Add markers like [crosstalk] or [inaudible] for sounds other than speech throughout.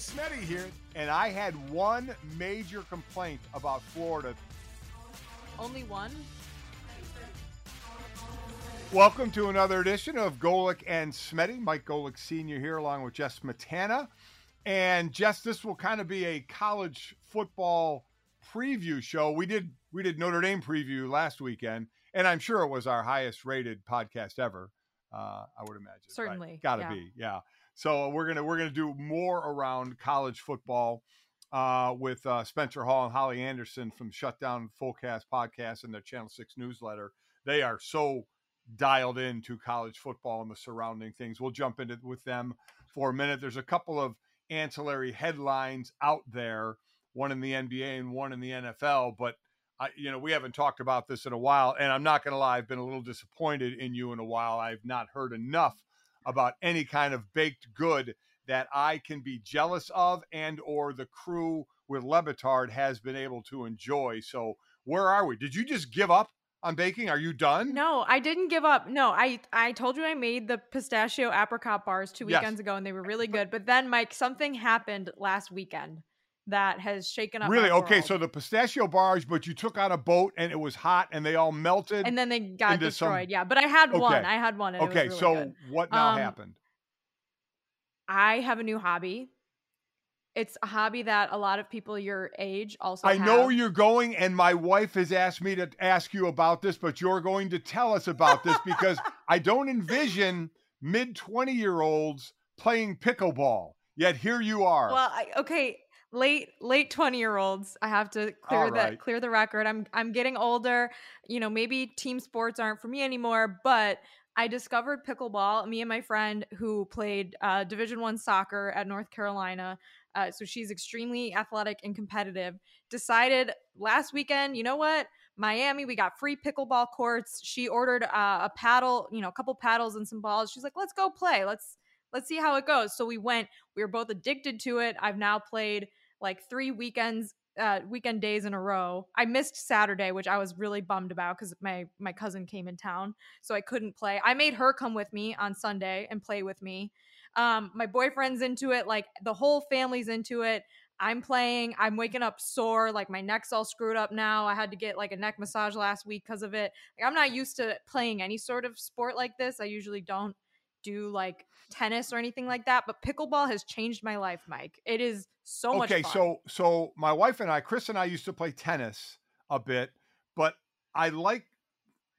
Smetty here, and I had one major complaint about Florida. Only one? Welcome to another edition of Golic and Smetty. Mike Golic Sr. here, along with Jess Smetana. And Jess, this will kind of be a college football preview show. We did we did Notre Dame preview last weekend, and I'm sure it was our highest rated podcast ever. Uh, I would imagine. Certainly, right? got to yeah. be, yeah. So we're gonna we're gonna do more around college football uh, with uh, Spencer Hall and Holly Anderson from Shutdown Fullcast podcast and their Channel Six newsletter. They are so dialed into college football and the surrounding things. We'll jump into with them for a minute. There's a couple of ancillary headlines out there, one in the NBA and one in the NFL, but I, you know, we haven't talked about this in a while, and I'm not going to lie, I've been a little disappointed in you in a while. I've not heard enough about any kind of baked good that I can be jealous of, and or the crew with Le Batard has been able to enjoy. So, where are we? Did you just give up on baking? Are you done? No, I didn't give up. No, I I told you I made the pistachio apricot bars two Yes. weekends ago and they were really good. But then Mike, something happened last weekend that has shaken up. Really? Okay, world. so the pistachio bars, but you took out a boat and it was hot and they all melted. and then they got into some- destroyed. Yeah, but I had one. I had one. Okay, was so good. what now Um, happened? I have a new hobby. It's a hobby that a lot of people your age also. I know have. you're going, and my wife has asked me to ask you about this, but you're going to tell us about this because I don't envision mid 20 year olds playing pickleball. Yet here you are. Well, I, okay, late late 20 year olds. I have to clear All the right. clear the record. I'm I'm getting older. You know, maybe team sports aren't for me anymore, but I discovered pickleball. Me and my friend who played uh, Division One soccer at North Carolina, uh, so she's extremely athletic and competitive. Decided last weekend, you know what? Miami, we got free pickleball courts. She ordered uh, a paddle, you know, a couple paddles and some balls. She's like, "Let's go play. Let's let's see how it goes." So we went. We were both addicted to it. I've now played like three weekends uh weekend days in a row. I missed Saturday, which I was really bummed about cuz my my cousin came in town, so I couldn't play. I made her come with me on Sunday and play with me. Um my boyfriend's into it, like the whole family's into it. I'm playing. I'm waking up sore, like my neck's all screwed up now. I had to get like a neck massage last week because of it. Like, I'm not used to playing any sort of sport like this. I usually don't do like tennis or anything like that, but pickleball has changed my life, Mike. It is so much okay, so so my wife and I, Chris and I used to play tennis a bit, but I like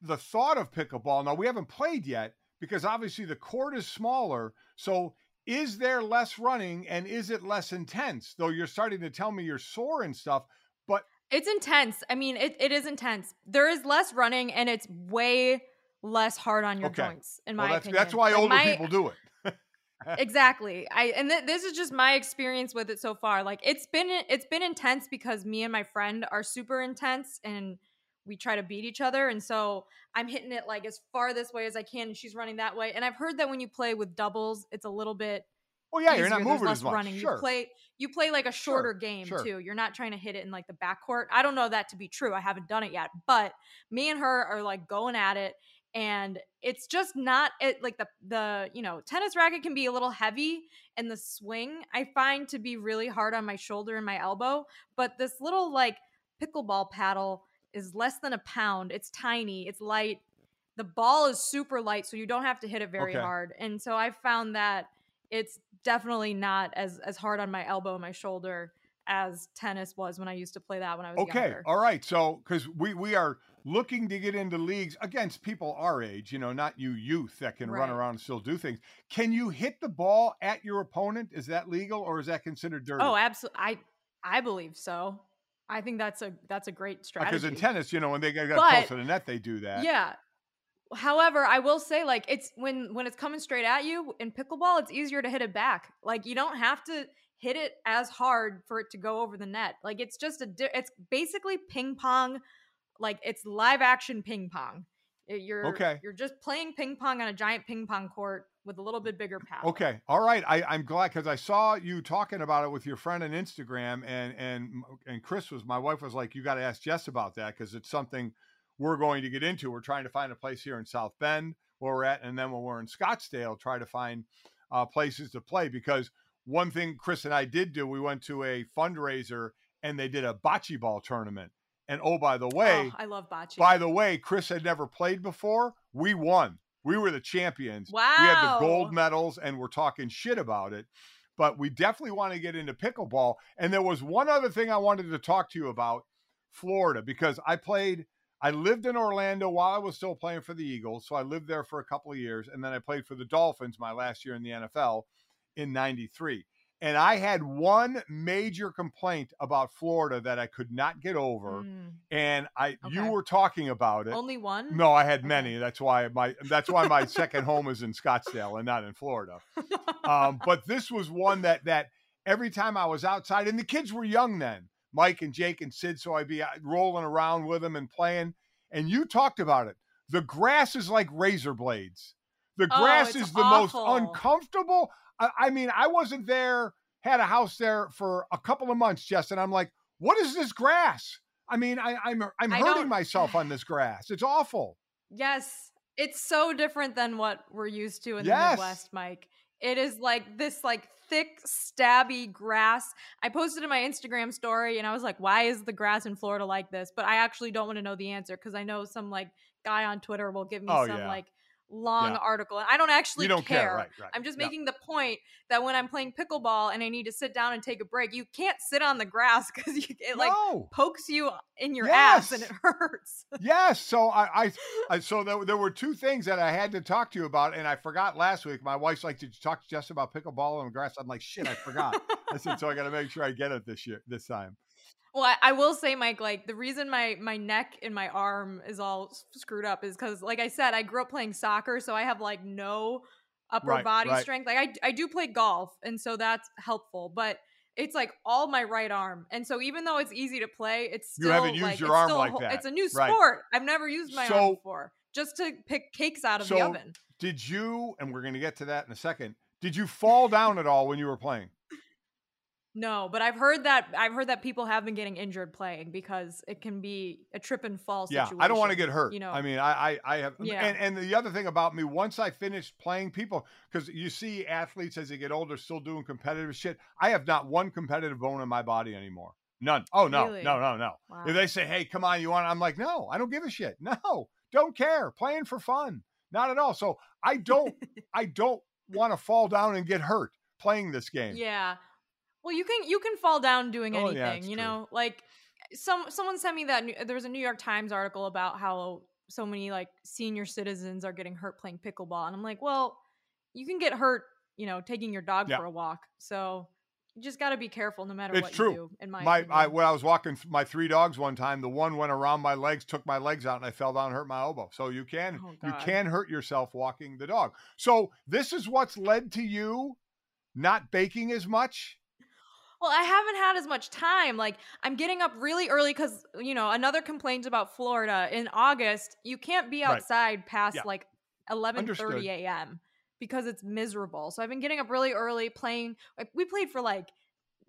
the thought of pickleball. Now we haven't played yet because obviously the court is smaller. So is there less running and is it less intense? Though you're starting to tell me you're sore and stuff, but It's intense. I mean, it, it is intense. There is less running and it's way less hard on your Okay. joints, in well, my that's opinion. that's why Like, older my- people do it. [laughs] exactly i and th- this is just my experience with it so far like it's been it's been intense because me and my friend are super intense and we try to beat each other and so i'm hitting it like as far this way as i can and she's running that way and i've heard that when you play with doubles it's a little bit Well, yeah, you're not moving less as much. running Sure. you play you play like a shorter Sure, game sure. too you're not trying to hit it in like the backcourt i don't know that to be true i haven't done it yet but me and her are like going at it and it's just not it like the the you know tennis racket can be a little heavy and the swing i find to be really hard on my shoulder and my elbow but this little like pickleball paddle is less than a pound it's tiny it's light the ball is super light so you don't have to hit it very Okay. hard and so i found that it's definitely not as as hard on my elbow and my shoulder as tennis was when i used to play that when i was Okay, younger all right. So because we we are looking to get into leagues against people our age, you know, not you youth that can run around and still do things. Can you hit the ball at your opponent? Is that legal or is that considered dirty? oh absolutely i i believe so i think that's a that's a great strategy because in tennis, you know, when they got But- close to the net, they do that. Yeah. However, I will say like it's when when it's coming straight at you in pickleball, it's easier to hit it back. Like you don't have to hit it as hard for it to go over the net. Like it's just a di- it's basically ping pong like it's live action ping pong. You're Okay. You're just playing ping pong on a giant ping pong court with a little bit bigger paddle. Okay, all right. I, I'm glad because I saw you talking about it with your friend on Instagram, and and and Chris was my wife was like, you got to ask Jess about that because it's something we're going to get into. We're trying to find a place here in South Bend where we're at, and then when we're in Scottsdale, try to find uh, places to play because one thing Chris and I did do, we went to a fundraiser and they did a bocce ball tournament. And oh, by the way, Oh, I love bocce. by the way, Chris had never played before. We won. We were the champions. Wow. We had the gold medals and we're talking shit about it. But we definitely want to get into pickleball. And there was one other thing I wanted to talk to you about Florida because I played, I lived in Orlando while I was still playing for the Eagles. So I lived there for a couple of years. And then I played for the Dolphins my last year in the NFL in 93. And I had one major complaint about Florida that I could not get over Mm, and I you were talking about it. only one? No, I had Okay. many. That's why my that's why my second home is in Scottsdale and not in Florida. Um, [laughs] but this was one that that every time I was outside, and the kids were young then, Mike and Jake and Sid, so I'd be rolling around with them and playing. And you talked about it. The grass is like razor blades. The Oh, grass it's is the awful. most uncomfortable. I, I mean, I wasn't there, had a house there for a couple of months, Jess, and I'm like, what is this grass? I mean, I, I'm I'm hurting myself on this grass. It's awful. Yes, it's so different than what we're used to in the Midwest, Mike. It is like this like thick stabby grass. I posted in my Instagram story and I was like, "Why is the grass in Florida like this?" But I actually don't want to know the answer because I know some like guy on Twitter will give me Oh, some yeah. like long Yeah. article and I don't actually you don't care, right? Right. I'm just Yeah. making the point that when I'm playing pickleball and I need to sit down and take a break, you can't sit on the grass [laughs] because it like no. pokes you in your ass and it [laughs] hurts. yes. So I, I, [laughs] I so there, there were two things that I had to talk to you about, and I forgot last week. My wife's like, "Did you talk to Jess about pickleball on the grass?" I'm like, "Shit, I forgot." I said, "So I got to make sure I get it this year, this time." Well, I, I will say, Mike, like the reason my my neck and my arm is all screwed up is because, like I said, I grew up playing soccer, so I have like no upper Right, body right. strength. Like I I do play golf, and so that's helpful, but it's like all my right arm, and so even though it's easy to play, it's You still haven't used like, your it's arm like that. It's a new Right. sport. I've never used my So- arm before, just to pick cakes out of the oven. Did you? And we're going to get to that in a second. Did you fall down at all when you were playing? No, but I've heard that I've heard that people have been getting injured playing because it can be a trip and fall Yeah, situation. I don't want to get hurt. You know, I mean, I, I, I have, Yeah. and, and the other thing about me, once I finished playing people, because you see athletes as they get older still doing competitive shit. I have not one competitive bone in my body anymore. None. Oh no, Really? no, no, no. Wow. If they say, "Hey, come on, you want?" I'm like, "No, I don't give a shit. [laughs] No, don't care. Playing for fun, not at all." So I don't, [laughs] I don't want to fall down and get hurt playing this game. Yeah. Well, you can you can fall down doing Oh, anything, yeah, you true. know? Like some someone sent me that new, there was a New York Times article about how so many like senior citizens are getting hurt playing pickleball and I'm like, "Well, you can get hurt, you know, taking your dog Yeah. for a walk." So, you just got to be careful no matter It's what true. you do in my, my. I, when I was walking th- my three dogs one time, the one went around my legs, took my legs out, and I fell down and hurt my elbow. So you can Oh, you can hurt yourself walking the dog. So this is what's led to you not baking as much. Well, I haven't had as much time. Like I'm getting up really early because you know another complaint about Florida in August. You can't be Right. outside past Yeah. like eleven thirty a.m. because it's miserable. So I've been getting up really early playing. Like we played for like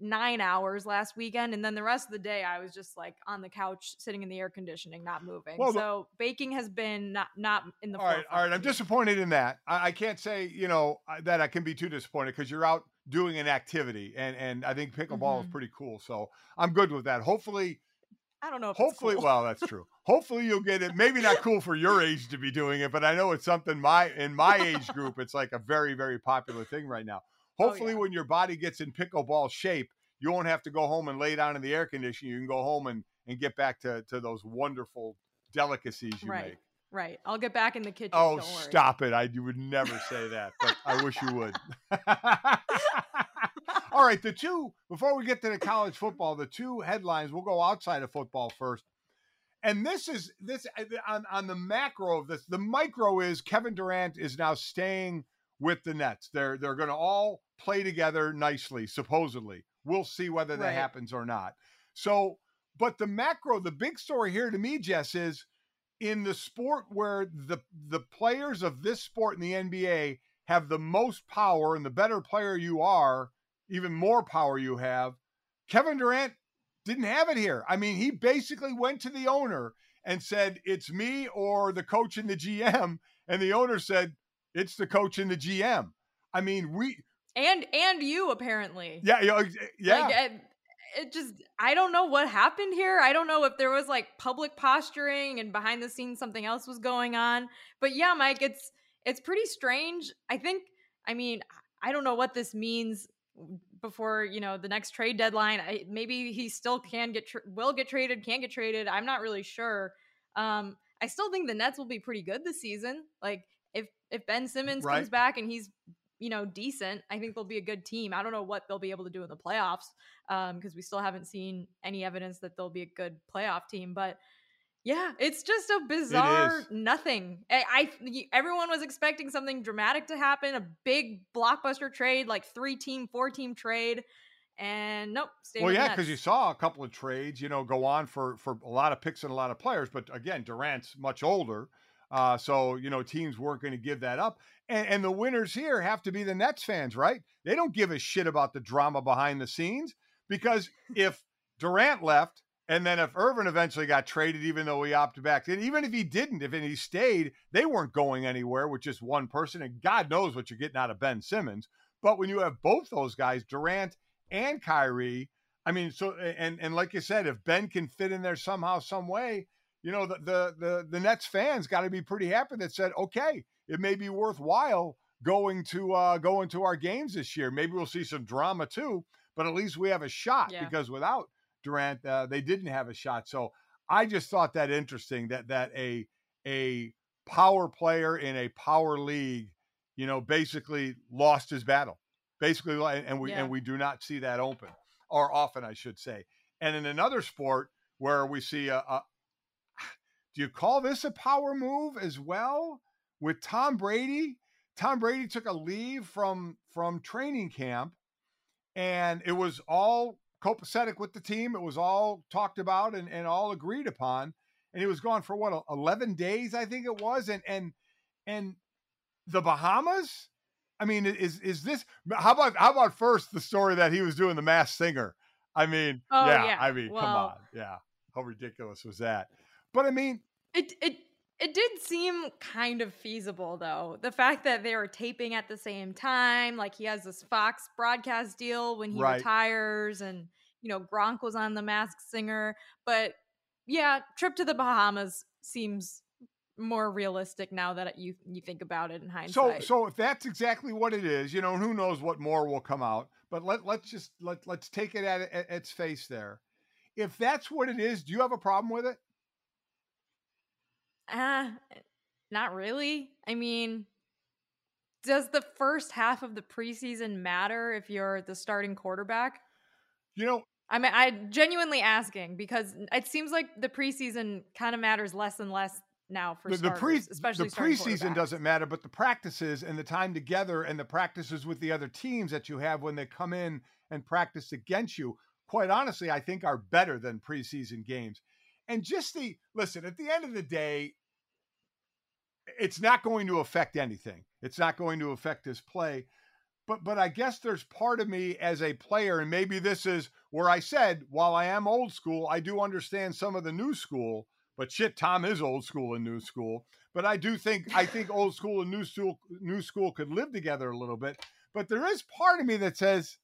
nine hours last weekend, and then the rest of the day I was just like on the couch sitting in the air conditioning, not moving. Well, so baking has been not not in the. All right, all right. I'm disappointed in that. I, I can't say you know that I can be too disappointed because you're out doing an activity, and and I think pickleball is Mhm. pretty cool. So I'm good with that. Hopefully, I don't know. If hopefully, cool. well, that's true. Hopefully, you'll get it. Maybe not cool for your age to be doing it, but I know it's something my in my age group. It's like a very very popular thing right now. Oh, Hopefully, yeah. when your body gets in pickleball shape, you won't have to go home and lay down in the air conditioning. You can go home and and get back to to those wonderful delicacies you right, make. right. I'll get back in the kitchen. Oh, stop it! I you would never say that, but I wish you would. [laughs] All right, the two before we get to the college football, the two headlines. We'll go outside of football first. and this is this uh, on on the macro of this. The micro is Kevin Durant is now staying with the Nets. They're they're going to all play together nicely, supposedly. We'll see whether that Right. happens or not. So, but the macro, the big story here to me, Jess, is in the sport where the the players of this sport in the NBA have the most power, and the better player you are, even more power you have. Kevin Durant didn't have it here. I mean, he basically went to the owner and said, "It's me or the coach and the GM," and the owner said, "It's the coach and the GM." I mean, we and and you apparently. yeah ex- yeah Like, it, it just I don't know what happened here. I don't know if there was like public posturing and behind the scenes something else was going on. But yeah, Mike, it's it's pretty strange. I think I mean, I don't know what this means before, you know, the next trade deadline. I, maybe he still can get tra- will get traded, can get traded. I'm not really sure. Um I still think the Nets will be pretty good this season. Like if Ben Simmons Right. comes back and he's you know decent, I think they'll be a good team. I don't know what they'll be able to do in the playoffs um, because we still haven't seen any evidence that they'll be a good playoff team. But yeah, it's just a bizarre nothing. I, I everyone was expecting something dramatic to happen, a big blockbuster trade, like three team, four team trade, and nope. Well, yeah, because you saw a couple of trades, you know, go on for for a lot of picks and a lot of players. But again, Durant's much older, uh, so you know teams weren't going to give that up. And, and the winners here have to be the Nets fans, right? They don't give a shit about the drama behind the scenes because if Durant left. And then if Irving eventually got traded, even though he opted back in, even if he didn't, if he stayed, they weren't going anywhere with just one person. And God knows what you're getting out of Ben Simmons. But when you have both those guys, Durant and Kyrie, I mean, so and and like you said, if Ben can fit in there somehow, some way, you know, the the the, the Nets fans got to be pretty happy that said, okay, it may be worthwhile going to uh going to our games this year. Maybe we'll see some drama too, but at least we have a shot Yeah. because without Durant, uh, they didn't have a shot. So I just thought that interesting that that a a power player in a power league, you know, basically lost his battle. Basically, and we Yeah. and we do not see that open or often, I should say. And in another sport where we see a, a do you call this a power move as well with Tom Brady? Tom Brady took a leave from from training camp, and it was all copacetic with the team. It was all talked about and, and all agreed upon. And he was gone for what eleven days, I think it was. And and and the Bahamas. I mean, is is this? How about how about first the story that he was doing the Masked Singer? I mean, Oh, yeah, yeah. I mean, come on, yeah. How ridiculous was that? But I mean, It it it did seem kind of feasible though. The fact that they were taping at the same time, like he has this Fox broadcast deal when he Right. retires, and you know Gronk was on The Masked Singer. But yeah, trip to the Bahamas seems more realistic now that you you think about it in So, hindsight. so if that's exactly what it is, you know, who knows what more will come out? But let let's just let let's take it at, at its face there. If that's what it is, do you have a problem with it? Ah, not really. I mean, does the first half of the preseason matter if you're the starting quarterback? You know, I mean, I genuinely asking because it seems like the preseason kind of matters less and less now for the, the pre especially the preseason doesn't matter, but the practices and the time together and the practices with the other teams that you have when they come in and practice against you, quite honestly, I think are better than preseason games. And just the listen, at the end of the day, it's not going to affect anything. It's not going to affect his play. But but I guess there's part of me as a player, and maybe this is where I said, while I am old school, I do understand some of the new school. But shit, Tom is old school and new school. But I do think I think old school and new school new school could live together a little bit. But there is part of me that says,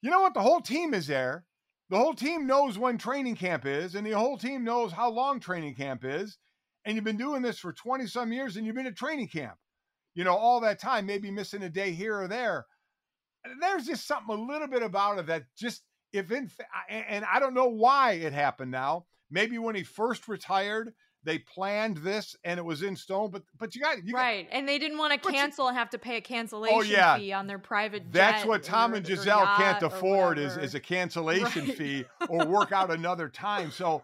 you know what? The whole team is there. The whole team knows when training camp is, and the whole team knows how long training camp is. And you've been doing this for 20 some years and you've been at training camp, you know, all that time, maybe missing a day here or there. There's just something a little bit about it that just, if in, and I don't know why it happened now. Maybe when he first retired, they planned this and it was in stone, but, but you got, you got, right, and they didn't want to But you- cancel and have to pay a cancellation oh yeah. fee on their private. That's what Tom or- and Gisele can't afford is, is a cancellation Right. fee [laughs] or work out another time. So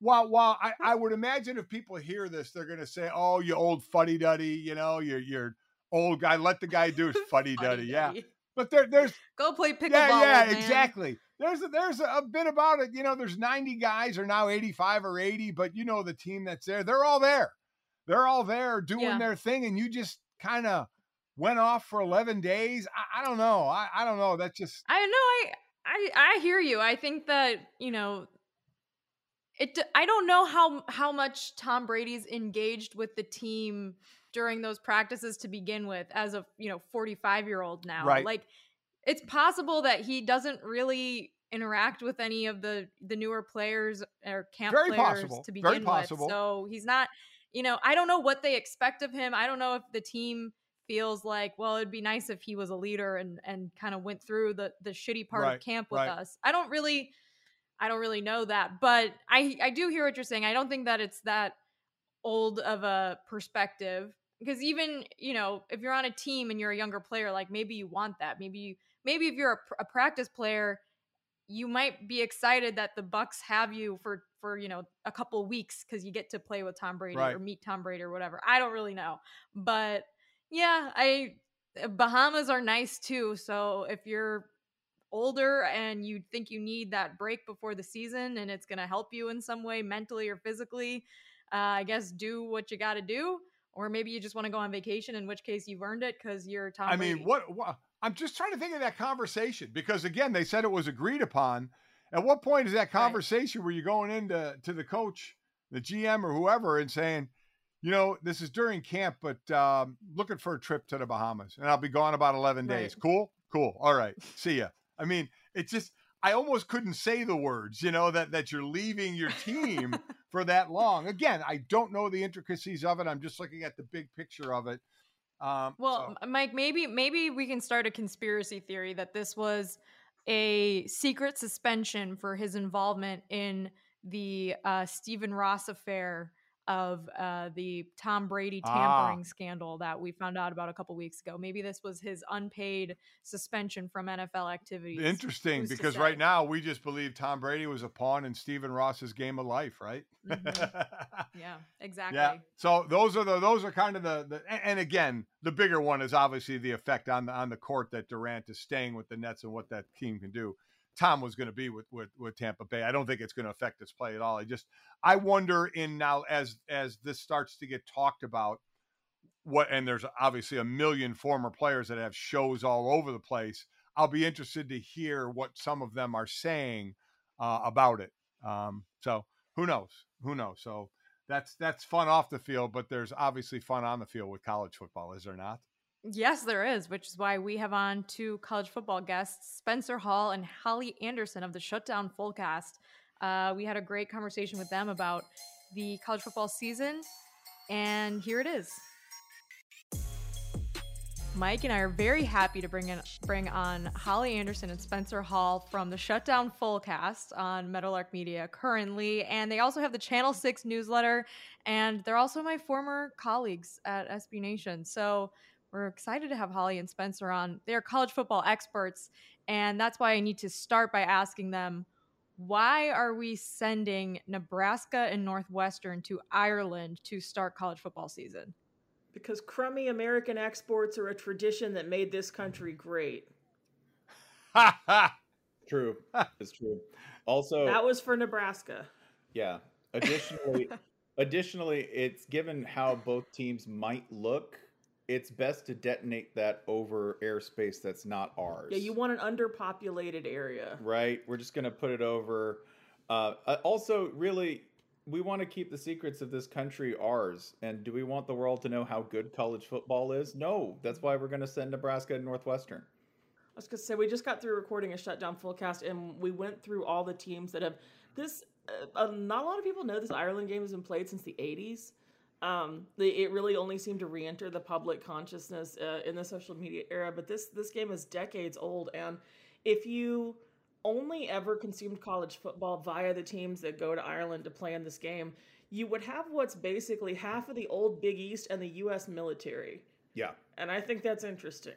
while while I, I would imagine if people hear this, they're going to say, "Oh, you old fuddy duddy," you know, you're you're old guy. Let the guy do his [laughs] fuddy duddy. yeah, but there there's go play pickleball. Yeah, yeah, exactly. There's a, there's a, bit about it. You know, there's 90 guys are now 85 or 80, but you know the team that's there, they're all there. They're all there doing Yeah. their thing, and you just kind of went off for 11 days. I, I don't know. I, I don't know. That's just I know I I I hear you. I think that, you know, it I don't know how how much Tom Brady's engaged with the team during those practices to begin with as a, you know, 45-year-old now. Right. Like it's possible that he doesn't really interact with any of the the newer players or camp Very players possible. to Very begin possible. with. So he's not, you know, I don't know what they expect of him. I don't know if the team feels like, well, it'd be nice if he was a leader and and kind of went through the the shitty part Right, of camp with right. us. I don't really I don't really know that, but I I do hear what you're saying. I don't think that it's that old of a perspective because even you know if you're on a team and you're a younger player, like maybe you want that. Maybe you maybe if you're a, a practice player, you might be excited that the Bucks have you for for you know a couple weeks because you get to play with Tom Brady Right. or meet Tom Brady or whatever. I don't really know, but yeah, I Bahamas are nice too. So if you're older and you think you need that break before the season and it's going to help you in some way mentally or physically uh, i guess do what you got to do or maybe you just want to go on vacation in which case you've earned it because you're tom I Brady. mean, what, what? I'm just trying to think of that conversation because again, they said it was agreed upon. At what point is that conversation where you're going into to the coach, the GM, or whoever, and saying, you know, this is during camp, but um, looking for a trip to the Bahamas, and I'll be gone about 11 days. Right. Cool, cool. All right, see ya. I mean, it's just I almost couldn't say the words, you know, that that you're leaving your team [laughs] for that long. Again, I don't know the intricacies of it. I'm just looking at the big picture of it. Um, Well, so- Mike, maybe maybe we can start a conspiracy theory that this was a secret suspension for his involvement in the uh, Stephen Ross affair of uh, the Tom Brady Ah. tampering scandal that we found out about a couple weeks ago. Maybe this was his unpaid suspension from NFL activities. Interesting, Who's because right now we just believe Tom Brady was a pawn in Stephen Ross's game of life, right? [laughs] Mhm. Yeah, exactly. yeah. So those are the those are kind of the, the and again the bigger one is obviously the effect on the on the court that Durant is staying with the Nets and what that team can do. Tom was going to be with, with with Tampa Bay. I don't think it's going to affect his play at all. I just I wonder in now as as this starts to get talked about what and there's obviously a million former players that have shows all over the place. I'll be interested to hear what some of them are saying uh, about it. Um, so who knows? Who knows? So that's that's fun off the field, but there's obviously fun on the field with college football, is there not? Yes, there is, which is why we have on two college football guests, Spencer Hall and Holly Anderson of the Shutdown Fullcast. Uh, we had a great conversation with them about the college football season, and here it is. Mike and I are very happy to bring in bring on Holly Anderson and Spencer Hall from the Shutdown Fullcast on Meadowlark Media currently, and they also have the Channel Six newsletter, and they're also my former colleagues at SB Nation. So we're excited to have Holly and Spencer on. They're college football experts, and that's why I need to start by asking them why are we sending Nebraska and Northwestern to Ireland to start college football season? Because crummy American exports are a tradition that made this country great. Ha [laughs] ha! True. It's true. Also, That was for Nebraska. yeah. Additionally, [laughs] additionally, it's given how both teams might look. It's best to detonate that over airspace that's not ours. Yeah, you want an underpopulated area. right? We're just gonna put it over. Uh, uh, also, really, we want to keep the secrets of this country ours. And do we want the world to know how good college football is? No. That's why we're gonna send Nebraska and Northwestern. I was gonna say we just got through recording a shutdown fullcast, and we went through all the teams that have this. Uh, uh, not a lot of people know this Ireland game has been played since the '80s. Um, the, it really only seemed to re-enter the public consciousness uh, in the social media era. But this this game is decades old, and if you only ever consumed college football via the teams that go to Ireland to play in this game, you would have what's basically half of the old Big East and the U.S. military, Yeah. and I think that's interesting.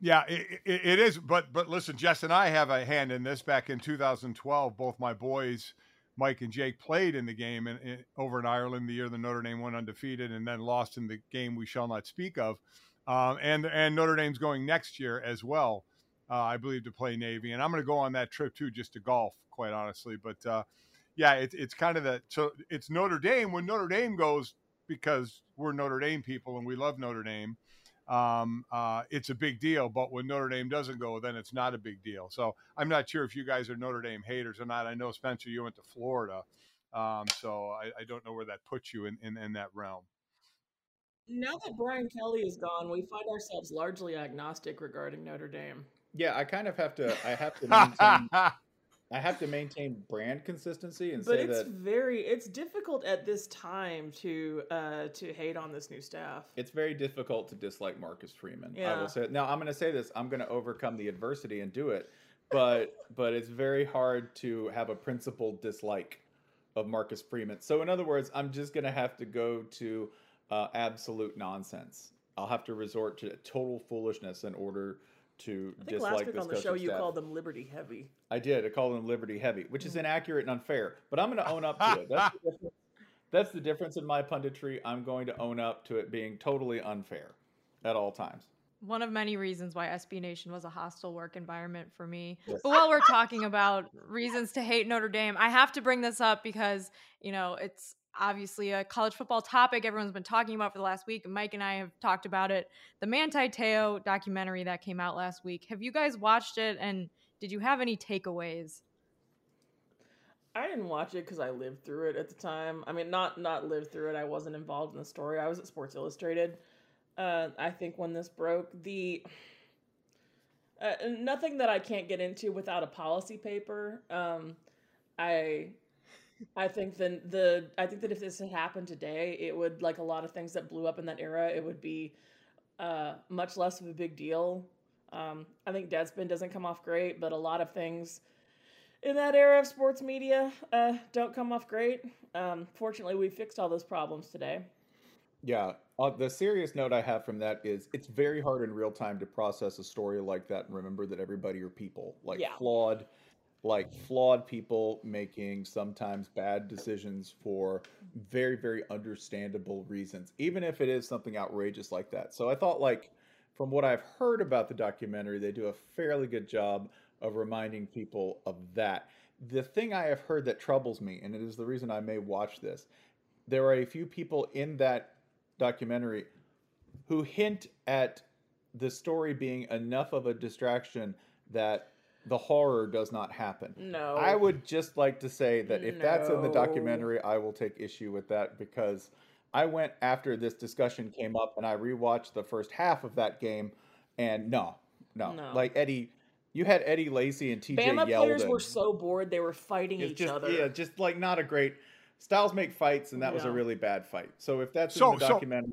Yeah, it, it, it is. But but listen, Jess and I have a hand in this. Back in 2012, both my boys, Mike and Jake played in the game in, in, over in Ireland the year the Notre Dame went undefeated and then lost in the game we shall not speak of. Um, and and Notre Dame's going next year as well, uh, I believe, to play Navy. And I'm going to go on that trip too, just to golf, quite honestly. But uh, yeah, it, it's kind of that. So it's Notre Dame when Notre Dame goes because we're Notre Dame people and we love Notre Dame um, uh, it's a big deal. But when Notre Dame doesn't go, then it's not a big deal. So I'm not sure if you guys are Notre Dame haters or not. I know Spencer, you went to Florida, um, so I, I, don't know where that puts you in, in, in that realm. Now that Brian Kelly is gone, we find ourselves largely agnostic regarding Notre Dame. Yeah, I kind of have to. I have to [laughs] maintain. I have to maintain brand consistency and but say it's that very it's difficult at this time to uh to hate on this new staff. It's very difficult to dislike Marcus Freeman. Yeah. I will say now I'm going to say this. I'm going to overcome the adversity and do it, but but it's very hard to have a principled dislike of Marcus Freeman. So in other words, I'm just going to have to go to uh, absolute nonsense. I'll have to resort to total foolishness in order to I think dislike last week this on the show you staff. called them Liberty Heavy. I did. I called them Liberty Heavy, which is Mm. inaccurate and unfair. But I'm going to own up to it. That's the, difference. That's the difference in my punditry. I'm going to own up to it being totally unfair at all times. One of many reasons why SB Nation was a hostile work environment for me. Yes. But while we're talking about reasons to hate Notre Dame, I have to bring this up because, you know, it's obviously a college football topic everyone's been talking about for the last week. Mike and I have talked about it. The Manti Teo documentary that came out last week. Have you guys watched it and did you have any takeaways? I didn't watch it because I lived through it at the time. I mean, not not lived through it. I wasn't involved in the story. I was at Sports Illustrated. Uh, I think when this broke, the uh, nothing that I can't get into without a policy paper. Um, I I think then the I think that if this had happened today, it would like a lot of things that blew up in that era. It would be uh, much less of a big deal. Um, I think Deadspin doesn't come off great, but a lot of things in that era of sports media uh, don't come off great. Um, fortunately, we fixed all those problems today. Yeah. Uh, the serious note I have from that is it's very hard in real time to process a story like that and remember that everybody are people, like Yeah. flawed, like flawed people making sometimes bad decisions for very, very understandable reasons, even if it is something outrageous like that. So I thought, like, from what I've heard about the documentary, they do a fairly good job of reminding people of that. The thing I have heard that troubles me, and it is the reason I may watch this, there are a few people in that documentary who hint at the story being enough of a distraction that the horror does not happen. No, I would just like to say that if that's in the documentary, I will take issue with that because I went after this discussion came up and I rewatched the first half of that game, and no, no, No. like Eddie, you had Eddie Lacy and TJ Bama Yeldon. players were so bored they were fighting It's each just other. yeah, just like not a great. Styles make fights, and that was a really bad fight. So if that's So- in the so- documentary,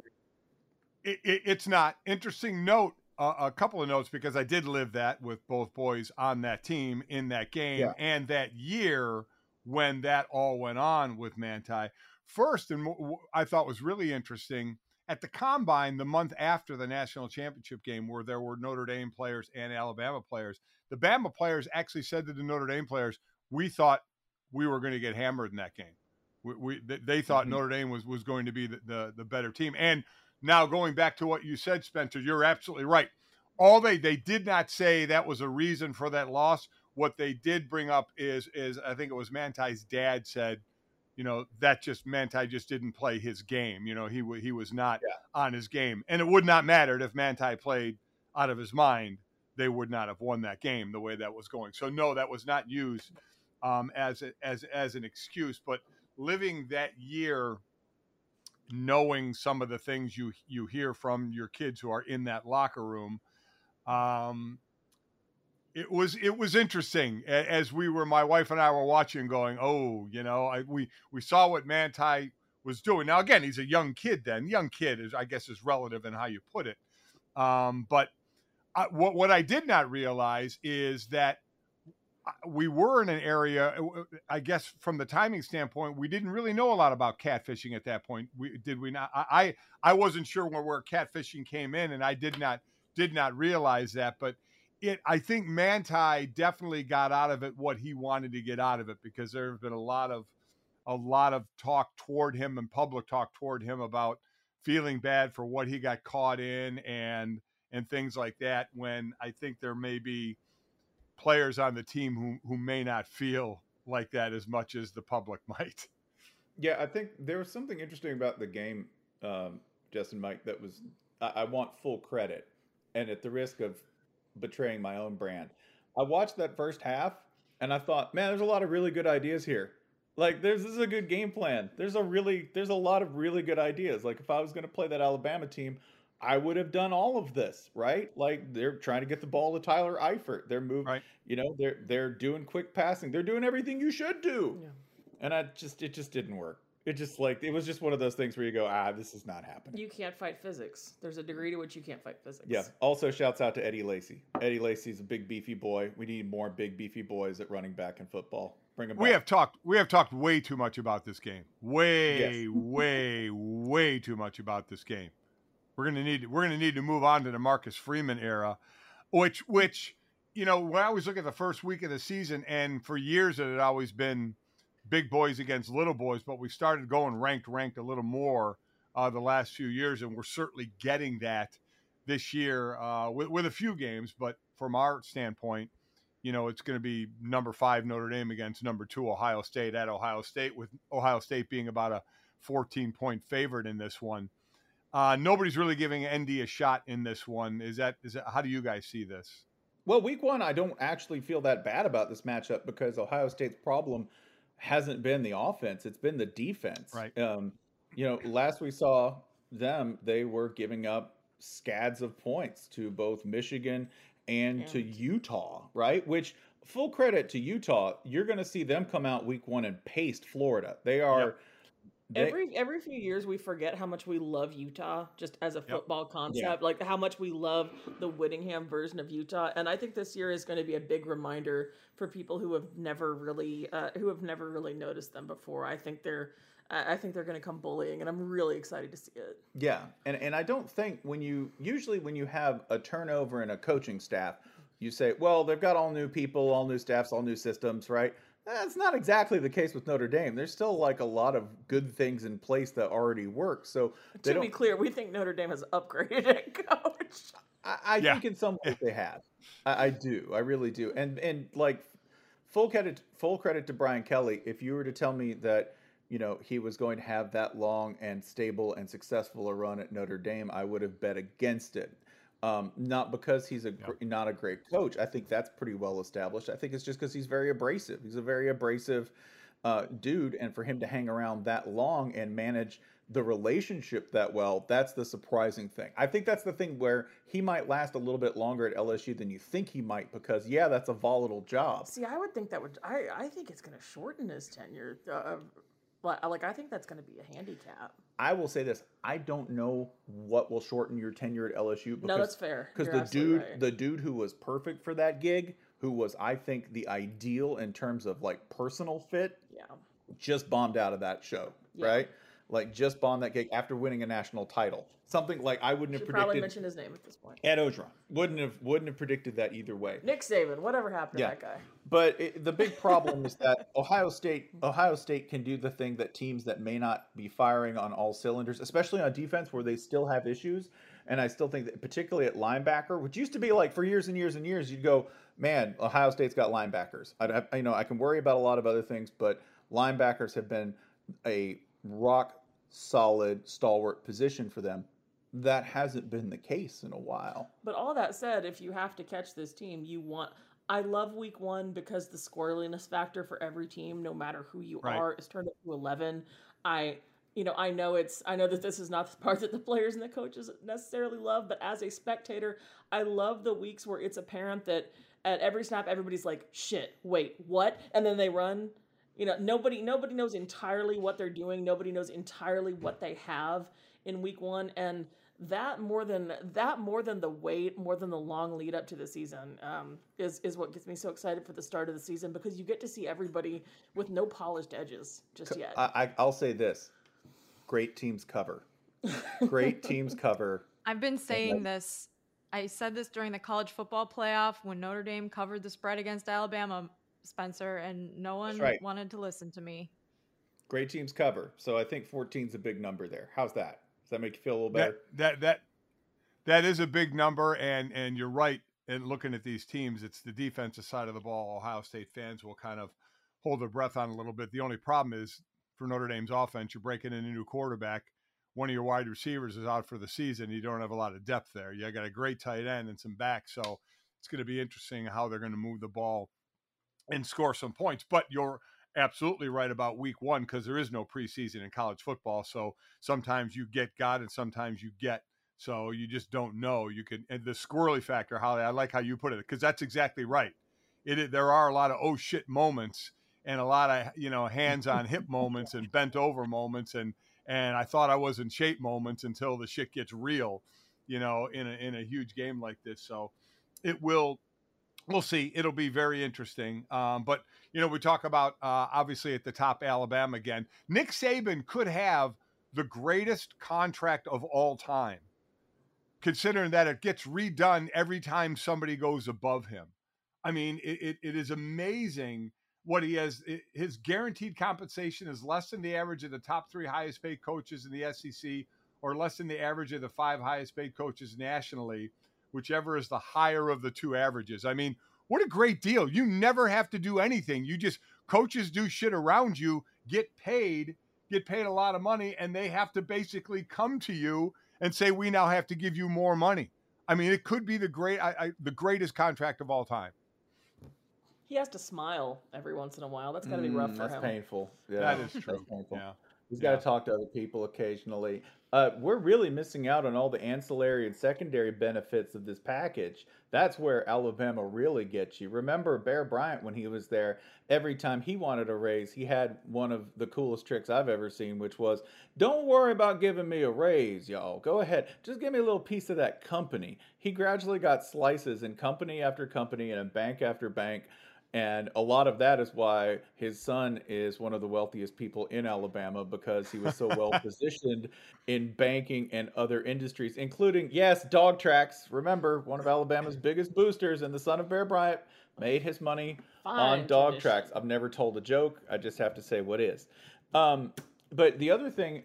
it, it, it's not interesting note a couple of notes because i did live that with both boys on that team in that game Yeah. and that year when that all went on with manti first and i thought was really interesting at the combine the month after the national championship game where there were notre dame players and alabama players the bama players actually said to the notre dame players we thought we were going to get hammered in that game we, we they thought Mhm. notre dame was, was going to be the, the, the better team and now going back to what you said, Spencer, you're absolutely right. All they they did not say that was a reason for that loss. What they did bring up is is I think it was Manti's dad said, you know, that just Manti just didn't play his game. You know, he he was not on his game, and it would not matter if Manti played out of his mind. They would not have won that game the way that was going. So no, that was not used um, as a, as as an excuse. But living that year knowing some of the things you you hear from your kids who are in that locker room um it was it was interesting as we were my wife and I were watching going oh you know I, we we saw what Manti was doing. Now again he's a young kid then. Young kid is I guess is relative in how you put it. Um but I, what what I did not realize is that uh, we were in an area uh, i guess from the timing standpoint we didn't really know a lot about catfishing at that point. We did we not? I i, I wasn't sure where, where catfishing came in and i did not did not realize that but it i think manti definitely got out of it what he wanted to get out of it because there have been a lot of a lot of talk toward him and public talk toward him about feeling bad for what he got caught in and and things like that when I think there may be players on the team who who may not feel like that as much as the public [laughs] might. Yeah, I think there was something interesting about the game, um, Justin Mike, that was I, I want full credit. And at the risk of betraying my own brand, I watched that first half and I thought, man, there's a lot of really good ideas here. Like there's this is a good game plan. There's a really there's a lot of really good ideas. Like if I was going to play that Alabama team, I would have done all of this, right? Like they're trying to get the ball to Tyler Eifert. They're moving, Right. you know, they're they're doing quick passing. They're doing everything you should do. Yeah. And I just it just didn't work. It just like it was just one of those things where you go, ah, this is not happening. You can't fight physics. There's a degree to which you can't fight physics. Yeah. Also, shouts out to Eddie Lacy. Eddie Lacy's a big beefy boy. We need more big beefy boys at running back in football. Bring them We have talked we have talked way too much about this game. Way, Yes. way, way too much about this game. We're gonna need we're gonna need to move on to the Marcus Freeman era, which which you know when I always look at the first week of the season, and for years it had always been big boys against little boys, but we started going ranked ranked a little more uh, the last few years, and we're certainly getting that this year uh, with with a few games. But from our standpoint, you know, it's going to be number five Notre Dame against number two Ohio State at Ohio State, with Ohio State being about a 14 point favorite in this one. Uh, nobody's really giving ND a shot in this one. Is that is that how do you guys see this? Well, week one, I don't actually feel that bad about this matchup because Ohio State's problem hasn't been the offense; it's been the defense. Right. Um, you know, last we saw them, they were giving up scads of points to both Michigan and to Utah. Right. Which full credit to Utah. You're going to see them come out week one and paste Florida. They are. Every every few years we forget how much we love Utah just as a football concept, Yeah. like how much we love the Whittingham version of Utah. And I think this year is going to be a big reminder for people who have never really uh, who have never really noticed them before. I think they're I think they're going to come bullying, and I'm really excited to see it. Yeah, and and I don't think when you usually when you have a turnover in a coaching staff, you say, well, they've got all new people, all new staffs, all new systems, right? Eh, That's not exactly the case with Notre Dame. There's still like a lot of good things in place that already work. So to don't. be clear, we think Notre Dame has upgraded at [laughs] coach. I, I Yeah. think in some ways they have. I, I do. I really do. And and like full credit full credit to Brian Kelly. If you were to tell me that you know he was going to have that long and stable and successful a run at Notre Dame, I would have bet against it. Um, not because he's a gr- not a great coach. I think that's pretty well established. I think it's just because he's very abrasive. He's a very abrasive uh, dude, and for him to hang around that long and manage the relationship that well, that's the surprising thing. I think that's the thing where he might last a little bit longer at LSU than you think he might, because yeah, that's a volatile job. See, I would think that would. I I think it's going to shorten his tenure. Uh, like, uh, like I think that's going to be a handicap. I will say this: I don't know what will shorten your tenure at LSU. Because, No, that's fair. Because the dude, right. the dude who was perfect for that gig, who was I think the ideal in terms of like personal fit, yeah. just bombed out of that show, Yeah. right? Like just bombed that gig after winning a national title. Something like I wouldn't have Should probably predicted. mention his name at this point. Ed Orgeron wouldn't have wouldn't have predicted that either way. Nick Saban. Whatever happened Yeah. to that guy? But it, the big problem is that [laughs] Ohio State Ohio State can do the thing that teams that may not be firing on all cylinders, especially on defense where they still have issues. And I still think that particularly at linebacker, which used to be like for years and years and years, you'd go, man, Ohio State's got linebackers. I you know I can worry about a lot of other things, but linebackers have been a rock solid stalwart position for them. That hasn't been the case in a while. But all that said, if you have to catch this team, you want. I love week one because the scoreliness factor for every team, no matter who you Right. are, is turned up to eleven. I, you know, I know it's. I know that this is not the [laughs] part that the players and the coaches necessarily love, but as a spectator, I love the weeks where it's apparent that at every snap everybody's like, "Shit, wait, what?" and then they run. You know, nobody nobody knows entirely what they're doing. Nobody knows entirely what they have in week one, and that more than that more than the wait, more than the long lead up to the season, um, is is what gets me so excited for the start of the season because you get to see everybody with no polished edges just yet. I, I, I'll say this: great teams cover. Great [laughs] teams cover. I've been saying this. I said this during the college football playoff when Notre Dame covered the spread against Alabama, Spencer, and no one right. wanted to listen to me. Great teams cover. So I think 14 is a big number there. How's that? Does that make you feel a little better? That that that, that is a big number, and and you're right. And looking at these teams, it's the defensive side of the ball. Ohio State fans will kind of hold their breath on a little bit. The only problem is for Notre Dame's offense, you're breaking in a new quarterback. One of your wide receivers is out for the season. You don't have a lot of depth there. You got a great tight end and some backs, so it's going to be interesting how they're going to move the ball and score some points. But you're absolutely right about week one because there is no preseason in college football. So sometimes you get God and sometimes you get. So you just don't know. You can and the squirrely factor, Holly. I like how you put it because that's exactly right. It there are a lot of oh shit moments and a lot of you know hands on hip moments and bent over moments and and I thought I was in shape moments until the shit gets real, you know, in a in a huge game like this. So it will we'll see. It'll be very interesting. Um, but you know, we talk about uh, obviously at the top Alabama again. Nick Saban could have the greatest contract of all time, considering that it gets redone every time somebody goes above him. I mean, it, it, it is amazing what he has. His guaranteed compensation is less than the average of the top three highest paid coaches in the SEC, or less than the average of the five highest paid coaches nationally whichever is the higher of the two averages. I mean, what a great deal. You never have to do anything. You just coaches do shit around you, get paid, get paid a lot of money, and they have to basically come to you and say, "We now have to give you more money." I mean, it could be the great, I, I, the greatest contract of all time. He has to smile every once in a while. That's got to be rough Mm, for that's him. painful. Yeah, that is that's true. painful. Yeah. He's Yeah. got to talk to other people occasionally. Uh, we're really missing out on all the ancillary and secondary benefits of this package. That's where Alabama really gets you. Remember Bear Bryant when he was there? Every time he wanted a raise, he had one of the coolest tricks I've ever seen, which was, "Don't worry about giving me a raise, y'all. Go ahead, just give me a little piece of that company." He gradually got slices in company after company and in bank after bank. And a lot of that is why his son is one of the wealthiest people in Alabama because he was so well [laughs] positioned in banking and other industries, including, yes, dog tracks. Remember, one of Alabama's biggest boosters and the son of Bear Bryant made his money on dog tradition. tracks. I've never told a joke. I just have to say what is. Um, but the other thing,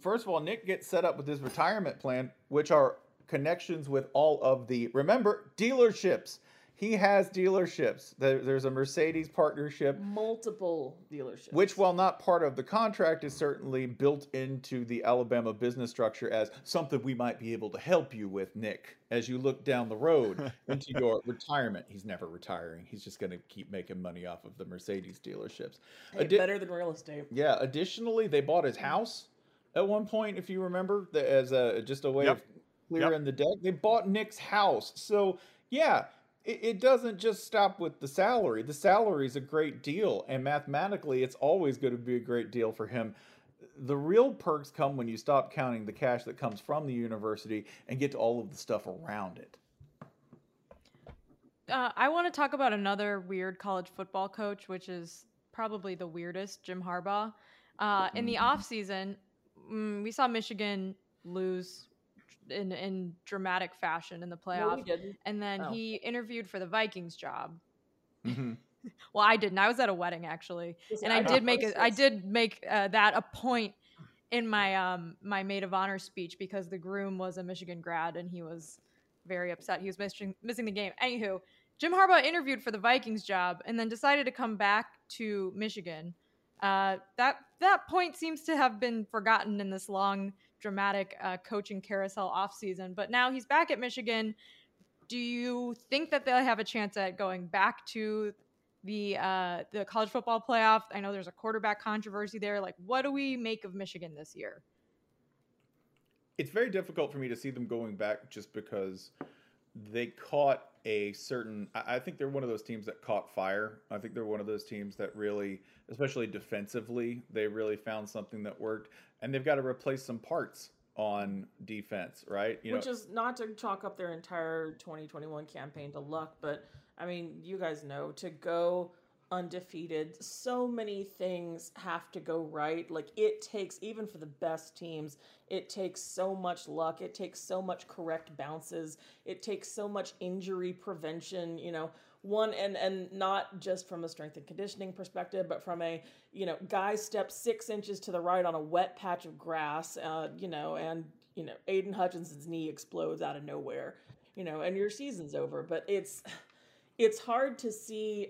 first of all, Nick gets set up with his retirement plan, which are connections with all of the, remember, dealerships. He has dealerships. There, there's a Mercedes partnership, Multiple dealerships. which, while not part of the contract, is certainly built into the Alabama business structure as something we might be able to help you with, Nick, as you look down the road [laughs] into your retirement. He's never retiring. He's just going to keep making money off of the Mercedes dealerships. Hey, Addi- better than real estate. yeah. Additionally, they bought his house at one point, if you remember, as a just a way Yep. of clearing the deck. They bought Nick's house, so yeah, it, it doesn't just stop with the salary. The salary is a great deal, and mathematically, it's always going to be a great deal for him. The real perks come when you stop counting the cash that comes from the university and get to all of the stuff around it. Uh, I want to talk about another weird college football coach, which is probably the weirdest, Jim Harbaugh. Uh, in the offseason, mm, we saw Michigan lose in, in dramatic fashion in the No, playoff. we and then Oh. he interviewed for the Vikings job. Mhm. [laughs] Well, I didn't. I was at a wedding actually, Listen, and I, got did make it. I did make uh, that a point in my um my maid of honor speech because the groom was a Michigan grad and he was very upset. He was missing missing the game. Anywho, Jim Harbaugh interviewed for the Vikings job and then decided to come back to Michigan. Uh, that that point seems to have been forgotten in this long dramatic uh, coaching carousel offseason. But now he's back at Michigan. Do you think that they'll have a chance at going back to the uh, the college football playoff? I know there's a quarterback controversy there. Like, what do we make of Michigan this year? it's very difficult for me to see them going back just because they caught a certain I think they're one of those teams that caught fire. I think they're one of those teams that really, especially defensively, they really found something that worked and they've got to replace some parts on defense, right? You Which know, is not to chalk up their entire 2021 campaign to luck, but I mean, you guys know to go undefeated, so many things have to go right. Like it takes, even for the best teams, it takes so much luck. It takes so much correct bounces. It takes so much injury prevention. You know, one and and not just from a strength and conditioning perspective but from a you know guy steps six inches to the right on a wet patch of grass uh, you know and you know aidan hutchinson's knee explodes out of nowhere you know and your season's over but it's it's hard to see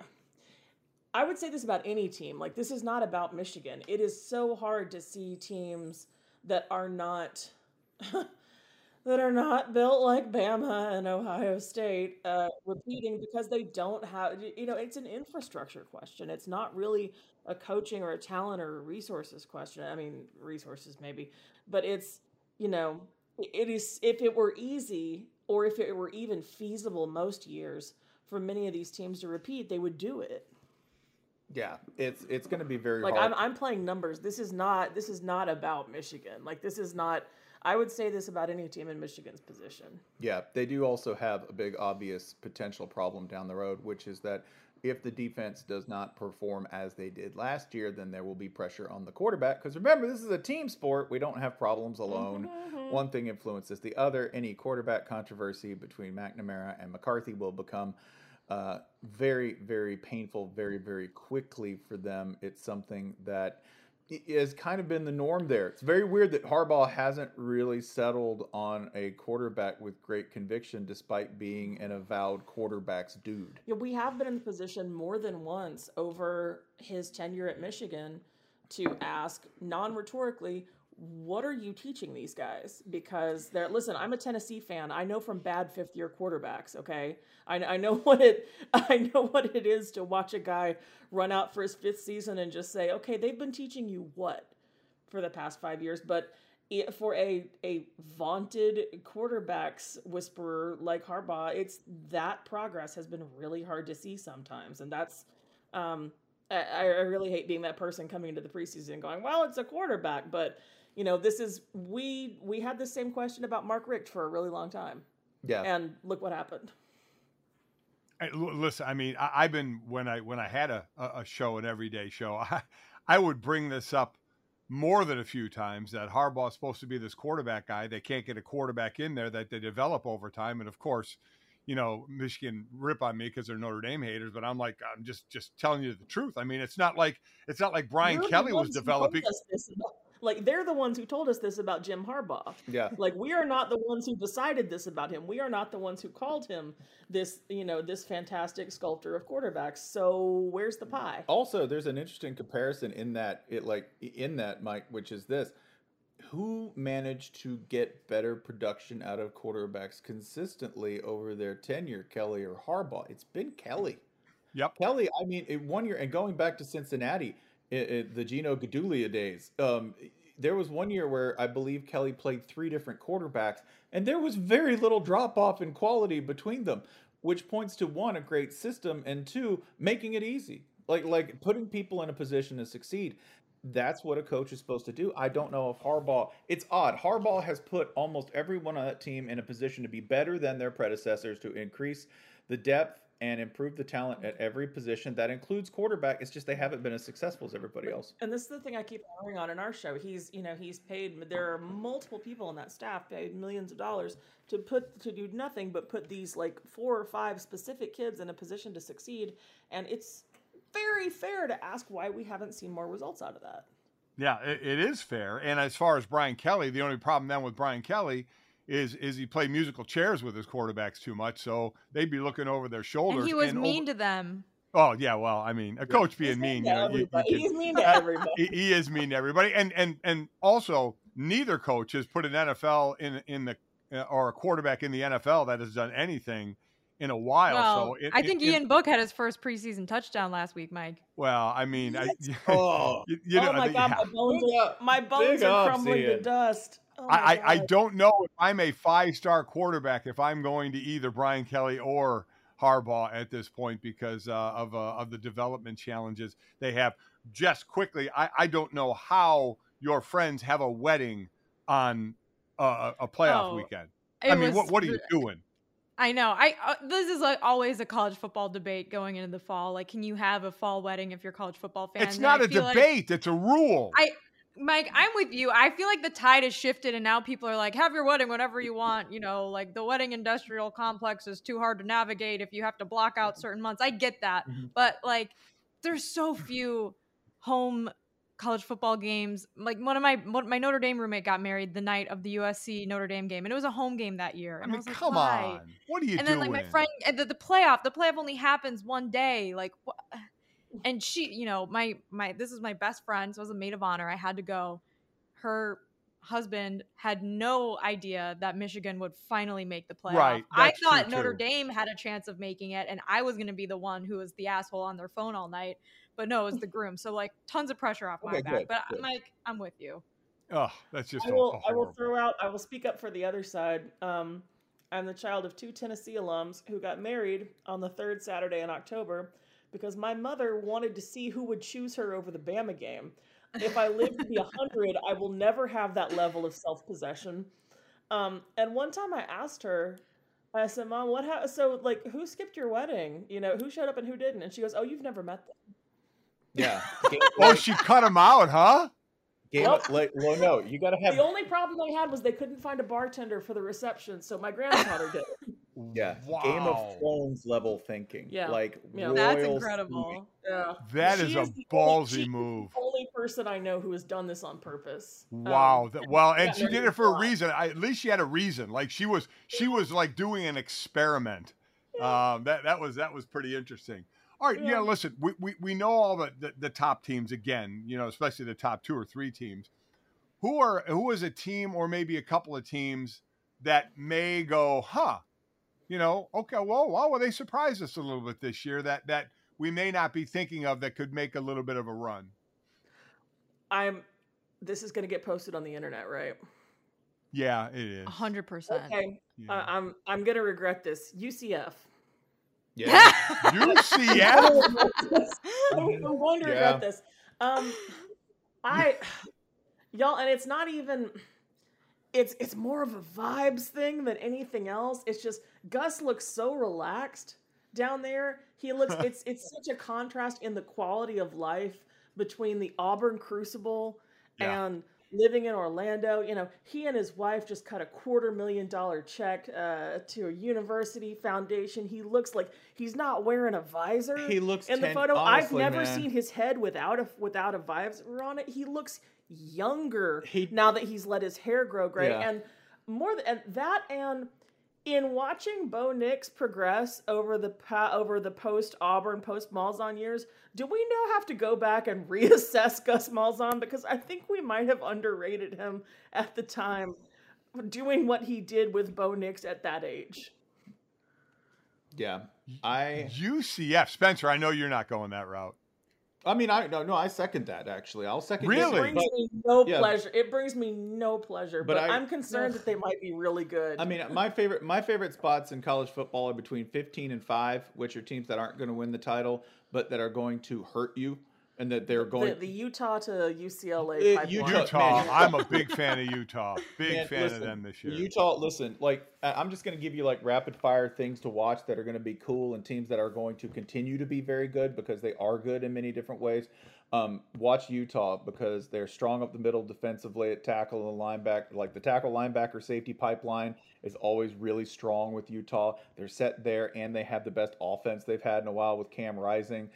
i would say this about any team like this is not about michigan it is so hard to see teams that are not [laughs] that are not built like Bama and Ohio State uh, repeating because they don't have, you know, it's an infrastructure question. It's not really a coaching or a talent or resources question. I mean, resources maybe, but it's, you know, it is, if it were easy or if it were even feasible most years for many of these teams to repeat, they would do it. Yeah, it's it's going to be very like hard. I'm I'm playing numbers. This is not this is not about Michigan. Like this is not I would say this about any team in Michigan's position. Yeah, they do also have a big obvious potential problem down the road, which is that if the defense does not perform as they did last year, then there will be pressure on the quarterback. Because remember, this is a team sport. We don't have problems alone. Mm-hmm. One thing influences the other. Any quarterback controversy between McNamara and McCarthy will become uh, very, very painful very, very quickly for them. It's something that has kind of been the norm there. It's very weird that Harbaugh hasn't really settled on a quarterback with great conviction, despite being an avowed quarterbacks dude. Yeah, we have been in the position more than once over his tenure at Michigan to ask non rhetorically, what are you teaching these guys? Because they're listen. I'm a Tennessee fan. I know from bad fifth year quarterbacks. Okay, I, I know [laughs] what it I know what it is to watch a guy run out for his fifth season and just say, okay, they've been teaching you what for the past five years, but for a a vaunted quarterbacks whisperer like Harbaugh, it's that progress has been really hard to see sometimes, and that's um, I, I really hate being that person coming into the preseason going, well, it's a quarterback, but you know, this is we we had the same question about Mark Richt for a really long time. Yeah. And look what happened. Hey, listen, I mean, I, have been when I when I had a, a show, an everyday show, [laughs] I, I would bring this up more than a few times that Harbaugh's supposed to be this quarterback guy. They can't get a quarterback in there that they develop over time, and of course, you know, Michigan rip on me because they're Notre Dame haters, but I'm like, I'm just just telling you the truth. I mean, it's not like it's not like Brian You're Kelly was developing. Like they're the ones who told us this about Jim Harbaugh. Yeah. Like we are not the ones who decided this about him. We are not the ones who called him this, you know, this fantastic sculptor of quarterbacks. So where's the pie? Also, there's an interesting comparison in that it like in that Mike, which is this. Who managed to get better production out of quarterbacks consistently over their tenure, Kelly or Harbaugh? It's been Kelly. Yep. Kelly, I mean, one year and going back to Cincinnati, it, it, the Gino Guidugli days. Um, there was one year where I believe Kelly played three different quarterbacks, and there was very little drop off in quality between them, which points to one a great system and two making it easy, like like putting people in a position to succeed. That's what a coach is supposed to do. I don't know if Harbaugh. It's odd. Harbaugh has put almost everyone on that team in a position to be better than their predecessors to increase the depth and improve the talent at every position. That includes quarterback. It's just they haven't been as successful as everybody else. And this is the thing I keep hammering on in our show. He's, you know, he's paid. There are multiple people in that staff paid millions of dollars to put to do nothing but put these like four or five specific kids in a position to succeed. And it's very fair to ask why we haven't seen more results out of that. Yeah, it, it is fair. And as far as Brian Kelly, the only problem then with Brian Kelly is is he played musical chairs with his quarterbacks too much, so they'd be looking over their shoulders. And he was and mean over- to them. Oh yeah, well, I mean, a coach being mean, you know, you, you he's mean to everybody. [laughs] he, he, is mean to everybody, and and and also neither coach has put an NFL in in the uh, or a quarterback in the NFL that has done anything in a while. Well, so it, I think it, Ian Book had his first preseason touchdown last week, Mike. Well, I mean, I, [laughs] oh, you, you know, oh my god, yeah. my bones, are, my bones are crumbling to dust. Oh I, I don't know if I'm a five star quarterback if I'm going to either Brian Kelly or Harbaugh at this point because uh, of uh, of the development challenges they have. Just quickly, I, I don't know how your friends have a wedding on uh, a playoff oh, weekend. I mean, what what are you doing? I know. I uh, this is like always a college football debate going into the fall. Like, can you have a fall wedding if you're a college football fan? It's not a debate. Like, it's a rule. I Mike, I'm with you. I feel like the tide has shifted, and now people are like, "Have your wedding whenever you want." You know, like the wedding industrial complex is too hard to navigate if you have to block out certain months. I get that, Mhm. but like, there's so few home college football games. Like one of my one, my Notre Dame roommate got married the night of the USC Notre Dame game, and it was a home game that year. I And I, mean, was like, come "Why?" on. What are you and doing? then like my friend and the, the playoff the playoff only happens one day like wha- [laughs] and she you know my my this is my best friend so as a maid of honor i had to go her husband had no idea that michigan would finally make the playoff Right, i thought notre too. dame had a chance of making it and i was going to be the one who was the asshole on their phone all night but no it was the groom so like tons of pressure off my Okay, back good, but good. mike i'm with you Oh, that's just I a- will. a I will throw out. I will speak up for the other side. Um, I'm the child of two Tennessee alums who got married on the third Saturday in October because my mother wanted to see who would choose her over the Bama game. If I live to be hundred, I will never have that level of self possession. Um, and one time I asked her, I said, "Mom, what? Ha- so like, who skipped your wedding? You know, who showed up and who didn't?" And she goes, "Oh, you've never met them." Yeah. [laughs] Oh, she cut him out, huh? game Nope. like well, no, you got to have The only problem they had was they couldn't find a bartender for the reception, so my grandfather did. It. yeah Wow. Game of Thrones level thinking. Yeah. Like Yeah. that's royal incredible Yeah. That She is a is the only- ballsy she move. The only person I know who has done this on purpose. Um, Wow. that, well, and yeah, she did it for a reason. I, at least she had a reason. Like she was, she was like doing an experiment. Um, that that was that was pretty interesting. All right, yeah. Yeah. listen, we, we, we know all the, the the top teams again. You know, especially the top two or three teams. Who are who is a team or maybe a couple of teams that may go, huh? You know, okay, well, well, well, they surprised us a little bit this year. That that we may not be thinking of that could make a little bit of a run. I'm. This is going to get posted on the internet, right? Yeah, it is. 100% Okay. Yeah. Uh, I'm. I'm going to regret this. UCF. yeah. [laughs] UCF. [laughs] I'm, I'm going to Yeah. regret this. Um, I, y'all, and it's not even. It's it's more of a vibes thing than anything else. It's just Gus looks so relaxed down there. He looks. [laughs] it's it's such a contrast in the quality of life between the Auburn Crucible Yeah. and living in Orlando. You know, he and his wife just cut a quarter million dollar check uh, to a university foundation. He looks like he's not wearing a visor He looks in the ten- photo. I've never man. seen his head without a without a visor on it. He looks younger He- now that he's let his hair grow gray. Yeah. And more than and that and in watching Bo Nix progress over the pa- over the post Auburn post Malzahn years, do we now have to go back and [laughs] reassess Gus Malzahn because I think we might have underrated him at the time doing what he did with Bo Nix at that age. Yeah. I UCF. Spencer, I know you're not going that route. I mean I no no I second that actually. I'll second Really? It It, brings but, me no yeah. pleasure. It brings me no pleasure, But but, I- I, am concerned that they might be really good. I mean my favorite my favorite spots in college football are between 15 and 5, which are teams that aren't going to win the title but that are going to hurt you and that they're going the, the Utah to UCLA pipeline. Utah- Utah. I'm a big fan of Utah. [laughs] Big Man, fan listen, of them this year. Utah, listen, like I- I'm just going to give you like rapid fire things to watch that are going to be cool and teams that are going to continue to be very good because they are good in many different ways. Um, watch Utah because they're strong up the middle defensively at tackle and linebacker. Like the tackle linebacker safety pipeline is always really strong with Utah. They're set there and they have the best offense they've had in a while with Cam Rising.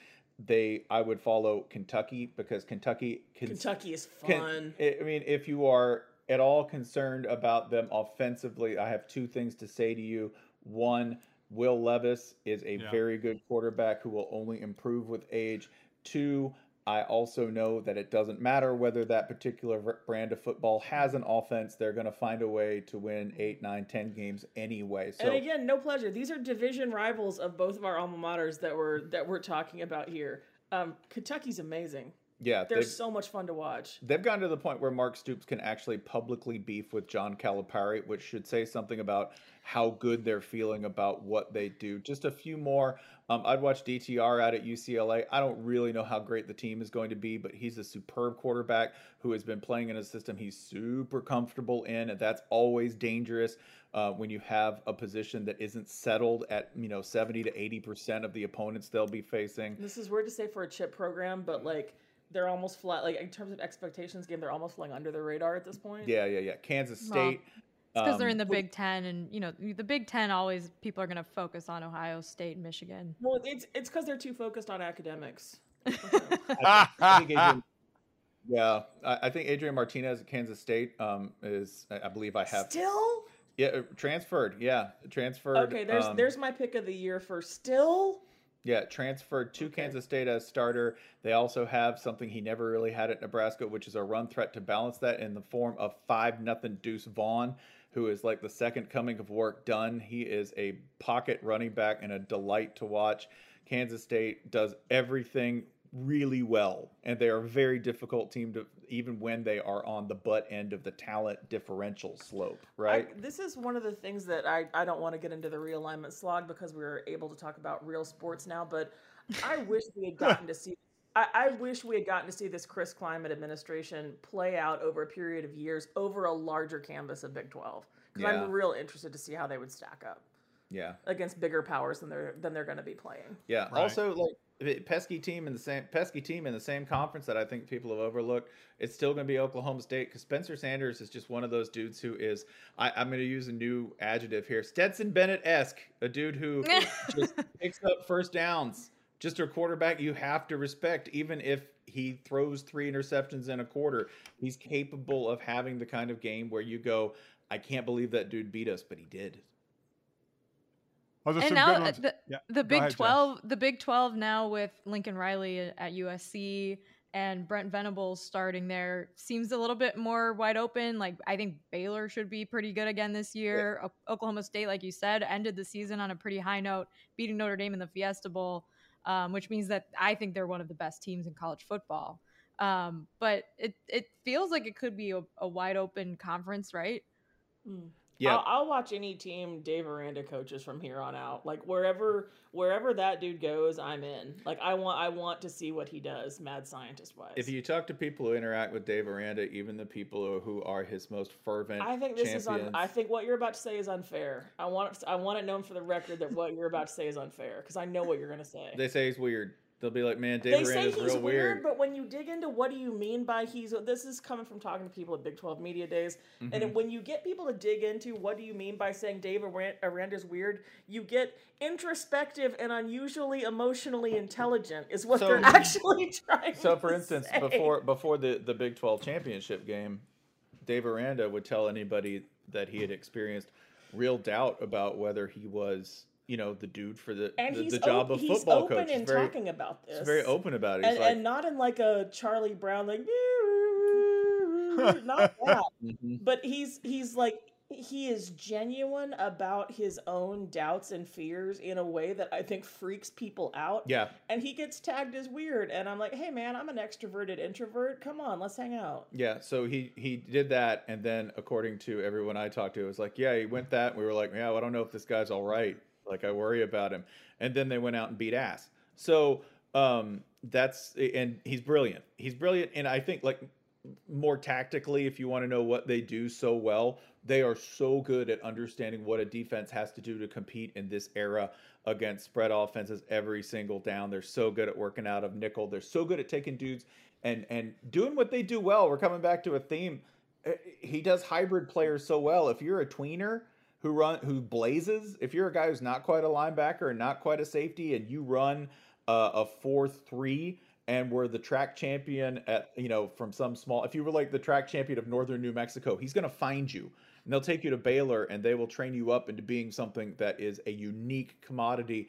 They, I would follow Kentucky because Kentucky can Kentucky is fun. I I mean, if you are at all concerned about them offensively, I have two things to say to you. One, Will Levis is a Yeah. very good quarterback who will only improve with age. Two, I also know that it doesn't matter whether that particular brand of football has an offense, they're going to find a way to win eight, nine, ten games anyway. So and again, no pleasure. These are division rivals of both of our alma maters that we're that we're talking about here. Um, Kentucky's amazing. Yeah, They're so much fun to watch. They've gotten to the point where Mark Stoops can actually publicly beef with John Calipari, which should say something about how good they're feeling about what they do. Just a few more. Um, I'd watch DTR out at UCLA. I don't really know how great the team is going to be, but he's a superb quarterback who has been playing in a system he's super comfortable in, and that's always dangerous uh, when you have a position that isn't settled at you know seventy to eighty percent of the opponents they'll be facing. This is weird to say for a chip program, but like they're almost flat. Like in terms of expectations, game they're almost flying under the radar at this point. Yeah, yeah, yeah. Kansas Well, State. because they're in um, the Big Ten, and you know the Big Ten always people are going to focus on Ohio State, and Michigan. Well, it's it's because they're too focused on academics. I, I Adrian, yeah, I, I think Adrian Martinez at Kansas State um, is, I I believe I have, Still, yeah, uh, transferred. Yeah, transferred. okay. There's um, there's my pick of the year for still. Yeah, transferred to Okay. Kansas State as starter. They also have something he never really had at Nebraska, which is a run threat to balance that in the form of five nothing Deuce Vaughn, who is like the second coming of work done. He is a pocket running back and a delight to watch. Kansas State does everything really well, and they are a very difficult team to even when they are on the butt end of the talent differential slope, right? I, this is one of the things that I, I don't want to get into the realignment slog because we're able to talk about real sports now, but I [laughs] wish we had gotten to see I, I wish we had gotten to see this Chris Klieman administration play out over a period of years over a larger canvas of Big Twelve. Because Yeah. I'm real interested to see how they would stack up yeah. against bigger powers than they're than they're gonna be playing. Yeah. Right. Also, like the pesky team in the same pesky team in the same conference that I think people have overlooked. It's still going to be Oklahoma State because Spencer Sanders is just one of those dudes who is. I, I'm going to use a new adjective here: Stetson Bennett esque, a dude who [laughs] just picks up first downs. Just a quarterback you have to respect, even if he throws three interceptions in a quarter. He's capable of having the kind of game where you go, "I can't believe that dude beat us," but he did. Oh, and now good ones. the, Yeah, the Big ahead, Jen. 12, the Big 12 now with Lincoln Riley at at USC and Brent Venables starting there seems a little bit more wide open. Like I think Baylor should be pretty good again this year. O- Oklahoma State, like you said, ended the season on a pretty high note, beating Notre Dame in the Fiesta Bowl, um, which means that I think they're one of the best teams in college football. Um, but it it feels like it could be a, a wide open conference, right? Hmm. Yeah. I'll, I'll watch any team Dave Aranda coaches from here on out. Like wherever wherever that dude goes, I'm in. Like I want I want to see what he does, mad scientist wise. If you talk to people who interact with Dave Aranda, even the people who- are his most fervent I think this is un- I think what you're about to say is unfair. I want it, I want it known for the record that what you're about to say is unfair because I know what you're gonna say. they say he's weird. They'll be like, "Man, They Dave say Aranda's he's real weird, weird." but when you dig into what do you mean by he's this is coming from talking to people at Big 12 Media Days, and Mhm. when you get people to dig into what do you mean by saying Dave Aran- Aranda's weird, you get introspective and unusually emotionally intelligent is what So- they're [laughs] actually trying. So, for instance, say. before before the the Big Twelve championship game, Dave Aranda would tell anybody that he had experienced real doubt about whether he was, you know, the dude for the and the, the job op- of football open coach. He's very, talking about this. he's very open about it. And, like, and not in like a Charlie Brown like [laughs] not that. Mhm. but he's he's like he is genuine about his own doubts and fears in a way that I think freaks people out. yeah, And he gets tagged as weird and I'm like, "Hey man, I'm an extroverted introvert. Come on, let's hang out." Yeah, so he he did that, and then according to everyone I talked to, it was like, yeah, he went that. And we were like, yeah, well, I don't know if this guy's all right. Like, I worry about him. And then they went out and beat ass. So um, that's and he's brilliant. He's brilliant, and I think like more tactically, if you want to know what they do so well, they are so good at understanding what a defense has to do to compete in this era against spread offenses every single down. They're so good at working out of nickel. They're so good at taking dudes and and doing what they do well. We're coming back to a theme. Eh, He does hybrid players so well. If you're a tweener who run who blazes, if you're a guy who's not quite a linebacker and not quite a safety, and you run uh, a four three and were the track champion at you know from some small if you were like the track champion of northern new mexico he's going to find you and they'll take you to baylor and they will train you up into being something that is a unique commodity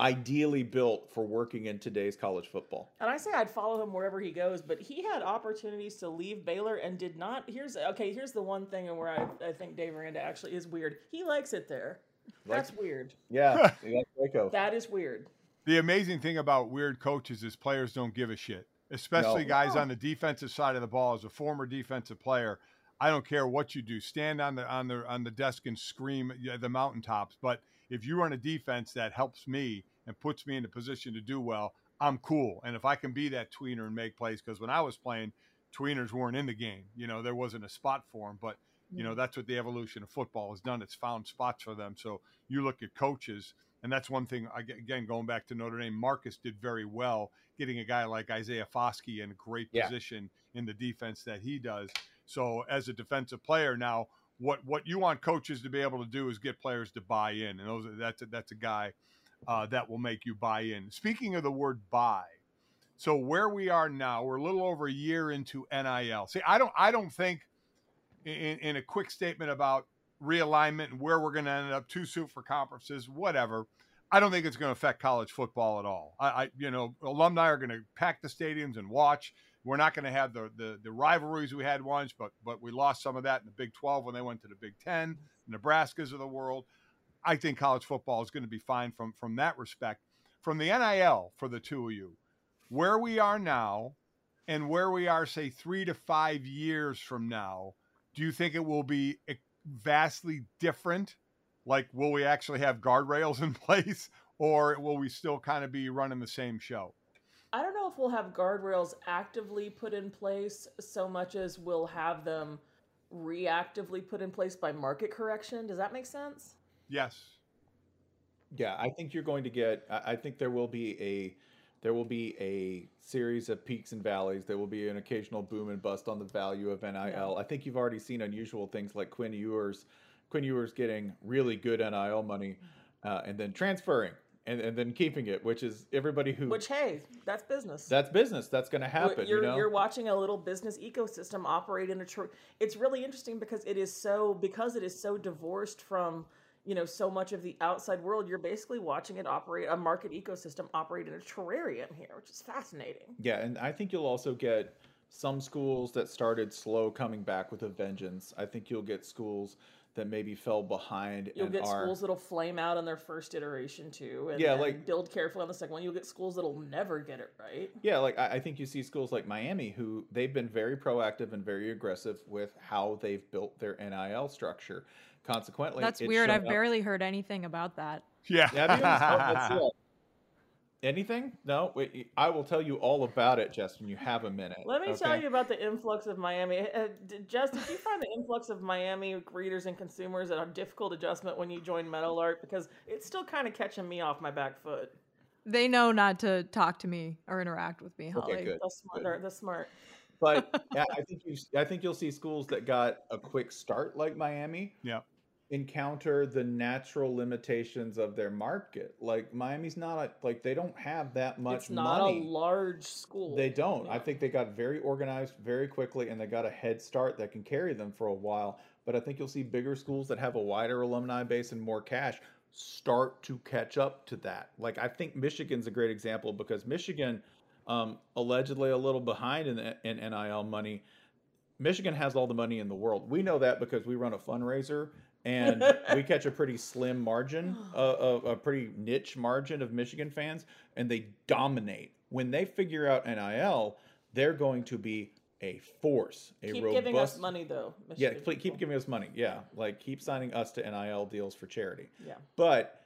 ideally built for working in today's college football And I say I'd follow him wherever he goes, but he had opportunities to leave Baylor and did not. Here's okay, here's the one thing and where I, I think Dave Aranda actually is weird. He likes it there. Likes- That's weird. yeah [laughs] you got Waco. That is weird. The amazing thing about weird coaches is players don't give a shit, especially No. guys No. on the defensive side of the ball. As a former defensive player, I don't care what you do. Stand on the on the on the desk and scream at the mountaintops. But if you run a defense that helps me and puts me in a position to do well, I'm cool. And if I can be that tweener and make plays, because when I was playing, tweeners weren't in the game. You know, there wasn't a spot for them. But You know, mm. that's what the evolution of football has done. It's found spots for them. So you look at coaches, and that's one thing. Again, going back to Notre Dame, Marcus did very well getting a guy like Isaiah Foskey in a great Yeah. position in the defense that he does. So as a defensive player now, what what you want coaches to be able to do is get players to buy in, and those that's a, that's a guy uh, that will make you buy in. Speaking of the word buy, so where we are now, we're a little over a year into NIL. See, I don't I don't think in, in a quick statement about realignment and where we're going to end up too soon for conferences, whatever. I don't think it's going to affect college football at all. I, I you know, alumni are going to pack the stadiums and watch. We're not going to have the, the the rivalries we had once, but but we lost some of that in the Big 12 when they went to the Big 10, Nebraska's of the world. I think college football is going to be fine from from that respect. From the NIL for the two of you, where we are now and where we are say 3 to 5 years from now, do you think it will be vastly different? Like will we actually have guardrails in [laughs] place or will we still kind of be running the same show? I don't know if we'll have guardrails actively put in place so much as we'll have them reactively put in place by market correction. Does that make sense? Yes. Yeah, I think you're going to get. I I think there will be a there will be a series of peaks and valleys. There will be an occasional boom and bust on the value of NIL. I think you've already seen unusual things like Quinn Ewers, Quinn Ewers getting really good NIL money, uh, and then transferring and, and then keeping it, which is everybody who Which hey, that's business. that's business. That's going to happen. You're, you know, you're watching a little business ecosystem operate in a. Tr- it's really interesting because it is so because it is so divorced from you know so much of the outside world. You're basically watching it operate a market ecosystem operate in a terrarium here, which is fascinating. Yeah, and I think you'll also get some schools that started slow coming back with a vengeance. I think you'll get schools that maybe fell behind You'll and get are schools that'll flame out on their first iteration too, and Yeah, then like- build carefully on the second one. You'll get schools that'll never get it right. Yeah, like I, I think you see schools like Miami who they've been very proactive and very aggressive with how they've built their NIL structure. Consequently, That's it's weird. I've up- barely heard anything about that. Yeah. Oh, Have [laughs] you? Oh, let's see it. Anything? No. Wait, I will tell you all about it, Justin. You have a minute. Let me tell you about the influx of Miami. Uh, did, Jess, did you find the influx of Miami readers and consumers a difficult adjustment when you joined Meadowlark? Because it's still kind of catching me off my back foot. They know not to talk to me or interact with me, Holly. Okay, good. That's smart. They're, they're smart. But [laughs] yeah, I think you. I think you'll see schools that got a quick start like Miami. Yeah. Encounter the natural limitations of their market. Like Miami's not a, like they don't have that much it's not money. a large school. They don't. I think they got very organized very quickly and they got a head start that can carry them for a while. But I think you'll see bigger schools that have a wider alumni base and more cash start to catch up to that. Like I think Michigan's a great example because Michigan um, allegedly a little behind in, in NIL money. Michigan has all the money in the world. We know that because we run a fundraiser and we catch a pretty slim margin, a, a, a pretty niche margin of Michigan fans, and they dominate. When they figure out NIL, they're going to be a force, a Keep robust. giving us money though. Yeah, please keep giving us money. Yeah, like keep signing us to NIL deals for charity. Yeah. But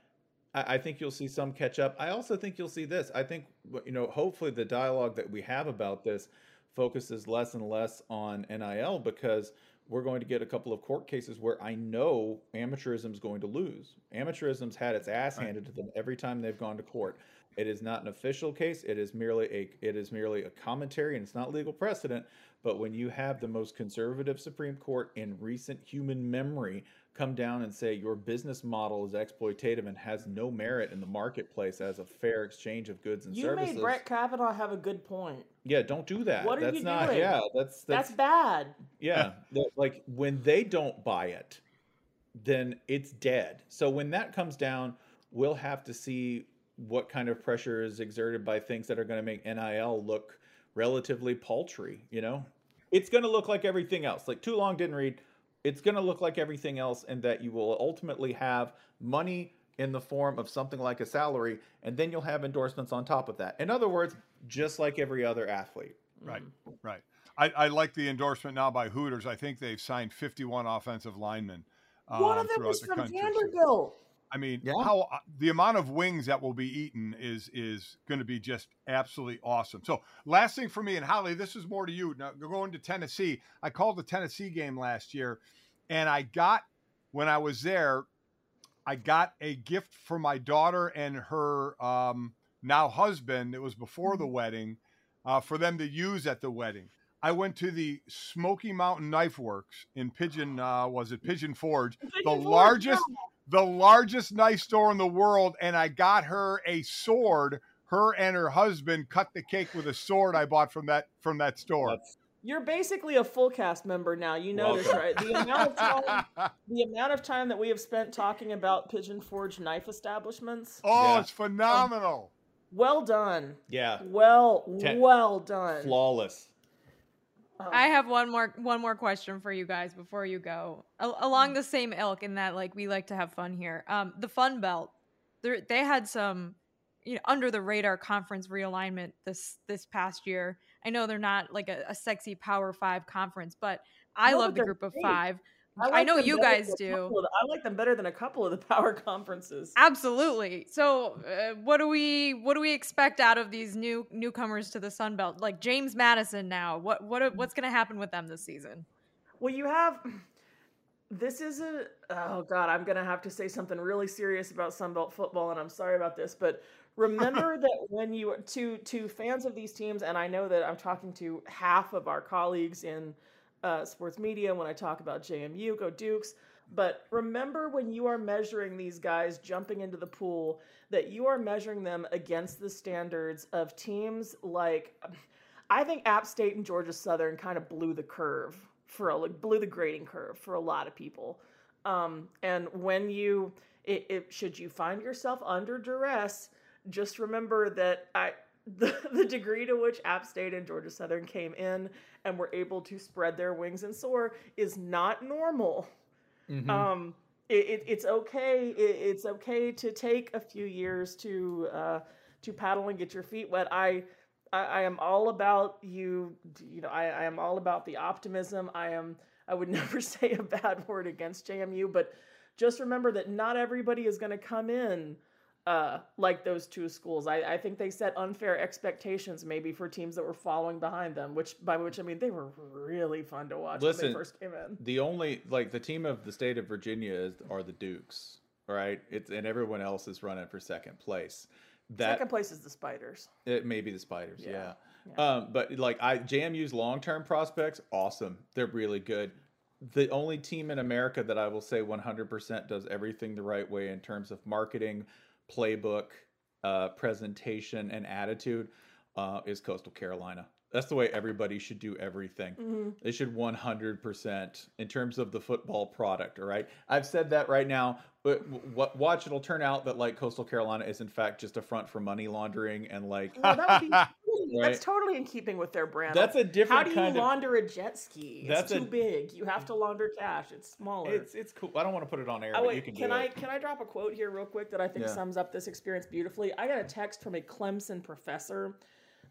I, I think you'll see some catch up. I also think you'll see this. I think you know, hopefully, the dialogue that we have about this focuses less and less on NIL because we're going to get a couple of court cases where I know amateurism is going to lose. Amateurism's had its ass handed to them every time they've gone to court. It is not an official case. It is merely a it is merely a commentary and it's not legal precedent. But when you have the most conservative Supreme Court in recent human memory come down and say your business model is exploitative and has no merit in the marketplace as a fair exchange of goods and You services. You made Brett Kavanaugh have a good point. yeah, don't do that. What are that's you not doing? yeah, that's That's, that's, bad. yeah. [laughs] like when they don't buy it, then it's dead. So when that comes down, we'll have to see what kind of pressure is exerted by things that are going to make NIL look relatively paltry, you know? It's going to look like everything else. Like too long didn't read. It's going to look like everything else and that you will ultimately have money in the form of something like a salary and then you'll have endorsements on top of that. In other words, just like every other athlete. Right, right. I, I like the endorsement now by Hooters. I think they've signed 51 offensive linemen. One um, of them was the from country. Vanderbilt. I mean, Yeah. how uh, the amount of wings that will be eaten is is going to be just absolutely awesome. So, last thing for me and Holly, this is more to you. Now, going to Tennessee, I called the Tennessee game last year, and I got when I was there, I got a gift for my daughter and her um, now husband. It was before the wedding uh, for them to use at the wedding. I went to the Smoky Mountain Knife Works in Pigeon. Uh, was it Pigeon Forge? the Forge, largest, the largest knife store in the world, and I got her a sword. Her and her husband cut the cake with a sword I bought from that from that store. That's You're basically a Fullcast member now. You know this, right? The amount of time, [laughs] the amount of time that we have spent talking about Pigeon Forge knife establishments. oh, Yeah. it's phenomenal. Well done. yeah, Well, Ten- well done. flawless. Um, I have one more one more question for you guys before you go. Al- along the same ilk in that like we like to have fun here. Um the Fun Belt. They had some you know under the radar conference realignment this this past year. I know they're not like a, a sexy Power 5 conference, but I No, love the group of great. 5. I, like know you guys do. the- I like them better than a couple of the [laughs] power conferences. Absolutely. So, uh, what do we what do we expect out of these new newcomers to the Sun Belt? Like James Madison now. What what what's going to happen with them this season? Well, you have. [clears throat] This is a. Oh God, I'm gonna have to say something really serious about Sun Belt football, and I'm sorry about this, but remember [laughs] that when you to to fans of these teams, and I know that I'm talking to half of our colleagues in uh, sports media when I talk about JMU, go Dukes. But remember when you are measuring these guys jumping into the pool, that you are measuring them against the standards of teams like. I think App State and Georgia Southern kind of blew the curve for a like, blew the grading curve for a lot of people. Um, and when you, it, it, should you find yourself under duress, just remember that I, [laughs] the, the degree to which App State and Georgia Southern came in and were able to spread their wings and soar is not normal. Mhm. Um, it, it, it's okay. It, it's okay to take a few years to uh, to paddle and get your feet wet. I, I I am all about you. You know, I, I am all about the optimism. I am. I would [laughs] never say a bad word against JMU, but just remember that not everybody is going to come in uh, like those two schools. I, I think they set unfair expectations maybe for teams that were following behind them, which by which I mean they were really fun to watch when Listen, they first came in. The only like the team of the state of Virginia is are the Dukes, right? It's and everyone else is running for second place. That Second place is the Spiders. it may be the Spiders, yeah. Yeah, Um, but like I JMU's long term prospects, awesome. They're really good. The only team in America that I will say 100% does everything the right way in terms of marketing, playbook, uh, presentation, and attitude uh, is Coastal Carolina. That's the way everybody should do everything. Mhm. They should 100% in terms of the football product. All right. I've said that right now, but w- watch, it'll turn out that like Coastal Carolina is in fact just a front for money laundering and like that would be [laughs] Right. that's totally in keeping with their brand. that's a different. How do you kind of. launder a jet ski? It's That's too a- big. You have to launder cash. It's smaller. It's it's cool. I don't want to put it on air, Oh but wait, you can, can, do I it. can I drop a quote here real quick that I think Yeah. sums up this experience beautifully? I got a text from a Clemson professor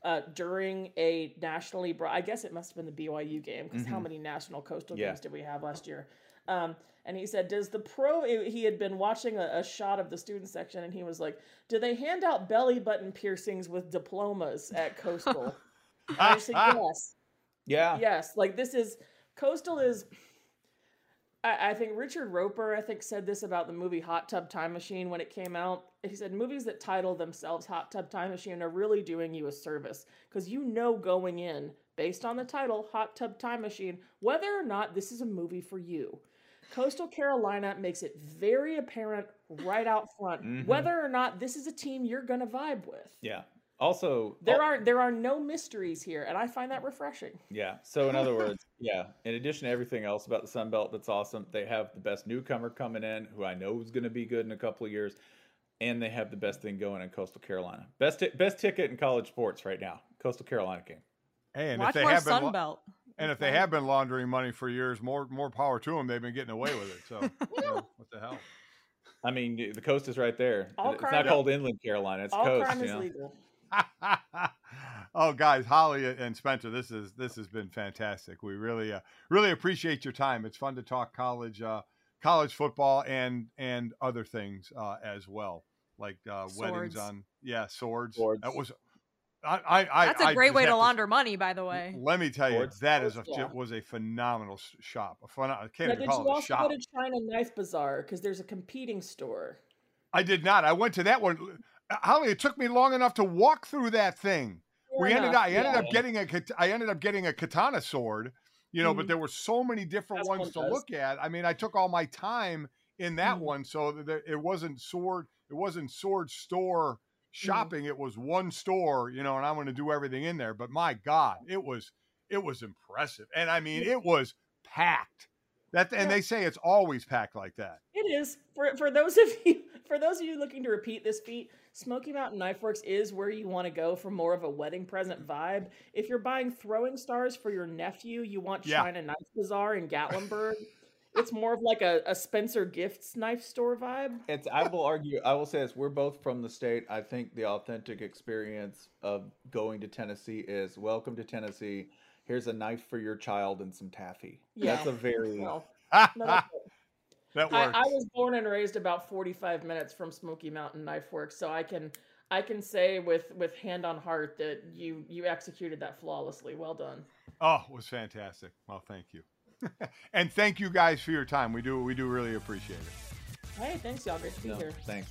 uh, during a nationally bro- I guess it must have been the BYU game because how Mhm. many national coastal Yeah. games did we have last year? Um, and he said, "Does the pro?" He had been watching a, a shot of the student section, and he was like, "Do they hand out belly button piercings with diplomas at Coastal?" [laughs] I said, "Yes." Yeah. yes like this is coastal is I, I think richard roeper i think said this about the movie hot tub time machine when it came out he said movies that title themselves hot tub time machine are really doing you a service because you know going in based on the title hot tub time machine whether or not this is a movie for you coastal carolina makes it very apparent right out front Mhm. whether or not this is a team you're going to vibe with Yeah. Also, there al- are there are no mysteries here and i find that refreshing Yeah. So in other words, [laughs] yeah. In addition to everything else about the Sun Belt that's awesome, they have the best newcomer coming in, who I know is going to be good in a couple of years, and they have the best thing going in Coastal Carolina. Best ti- best ticket in college sports right now, Coastal Carolina game. Hey, and Watch if they more have been, Sun la- Belt. And if they have been laundering money for years, more more power to them. They've been getting away with it. So [laughs] you know, what the hell? I mean, the- the coast is right there. All it's crime- not called Inland Carolina; it's all coast. crime you is know? legal [laughs] oh, guys, Holly and Spencer, this is this has been fantastic. We really uh, really appreciate your time. It's fun to talk college uh, college football and and other things uh, as well, like uh, weddings on yeah swords. Swords. That was I, I, That's a I great just way to have launder money, by the way. Let me tell you, Sports that is a yeah. was a phenomenal shop. A phen- I can't Now, even did call you it a also go to China Knife Bazaar? Because there's a competing store. I did not. I went to that one. Holly, it took me long enough to walk through that thing. we Fair ended up. I ended yeah. up getting a. kat- I ended up getting a katana sword. You know, but Mhm. there were so many different As ones to does. look at. I mean, I took all my time in that Mhm. one, so that it wasn't sword. It wasn't sword store Mm. shopping. It was one store. You know, and I'm going to do everything in there. But my God, it was it was impressive, and I mean, it was packed. That and Yeah. they say it's always packed like that. It is for for those of [laughs] you for those of you looking to repeat this feat. Smoky Mountain Knife Works is where you want to go for more of a wedding present vibe. If you're buying throwing stars for your nephew, you want Yeah. China Knife Bazaar in Gatlinburg. It's more of like a, a Spencer Gifts knife store vibe. It's. I will argue. I will say this. We're both from the state. I think the authentic experience of going to Tennessee is welcome to Tennessee. Here's a knife for your child and some taffy. Yeah. That's a very. Well, [laughs] that no, that's it. works. I, I was born and raised about 45 minutes from Smoky Mountain Knife Works, so I can I can say with with hand on heart that you you executed that flawlessly. Well done. Oh, it was fantastic. Well, thank you. [laughs] and thank you guys for your time. We do we do really appreciate it. Hey, thanks y'all. Great to be No, here. thanks.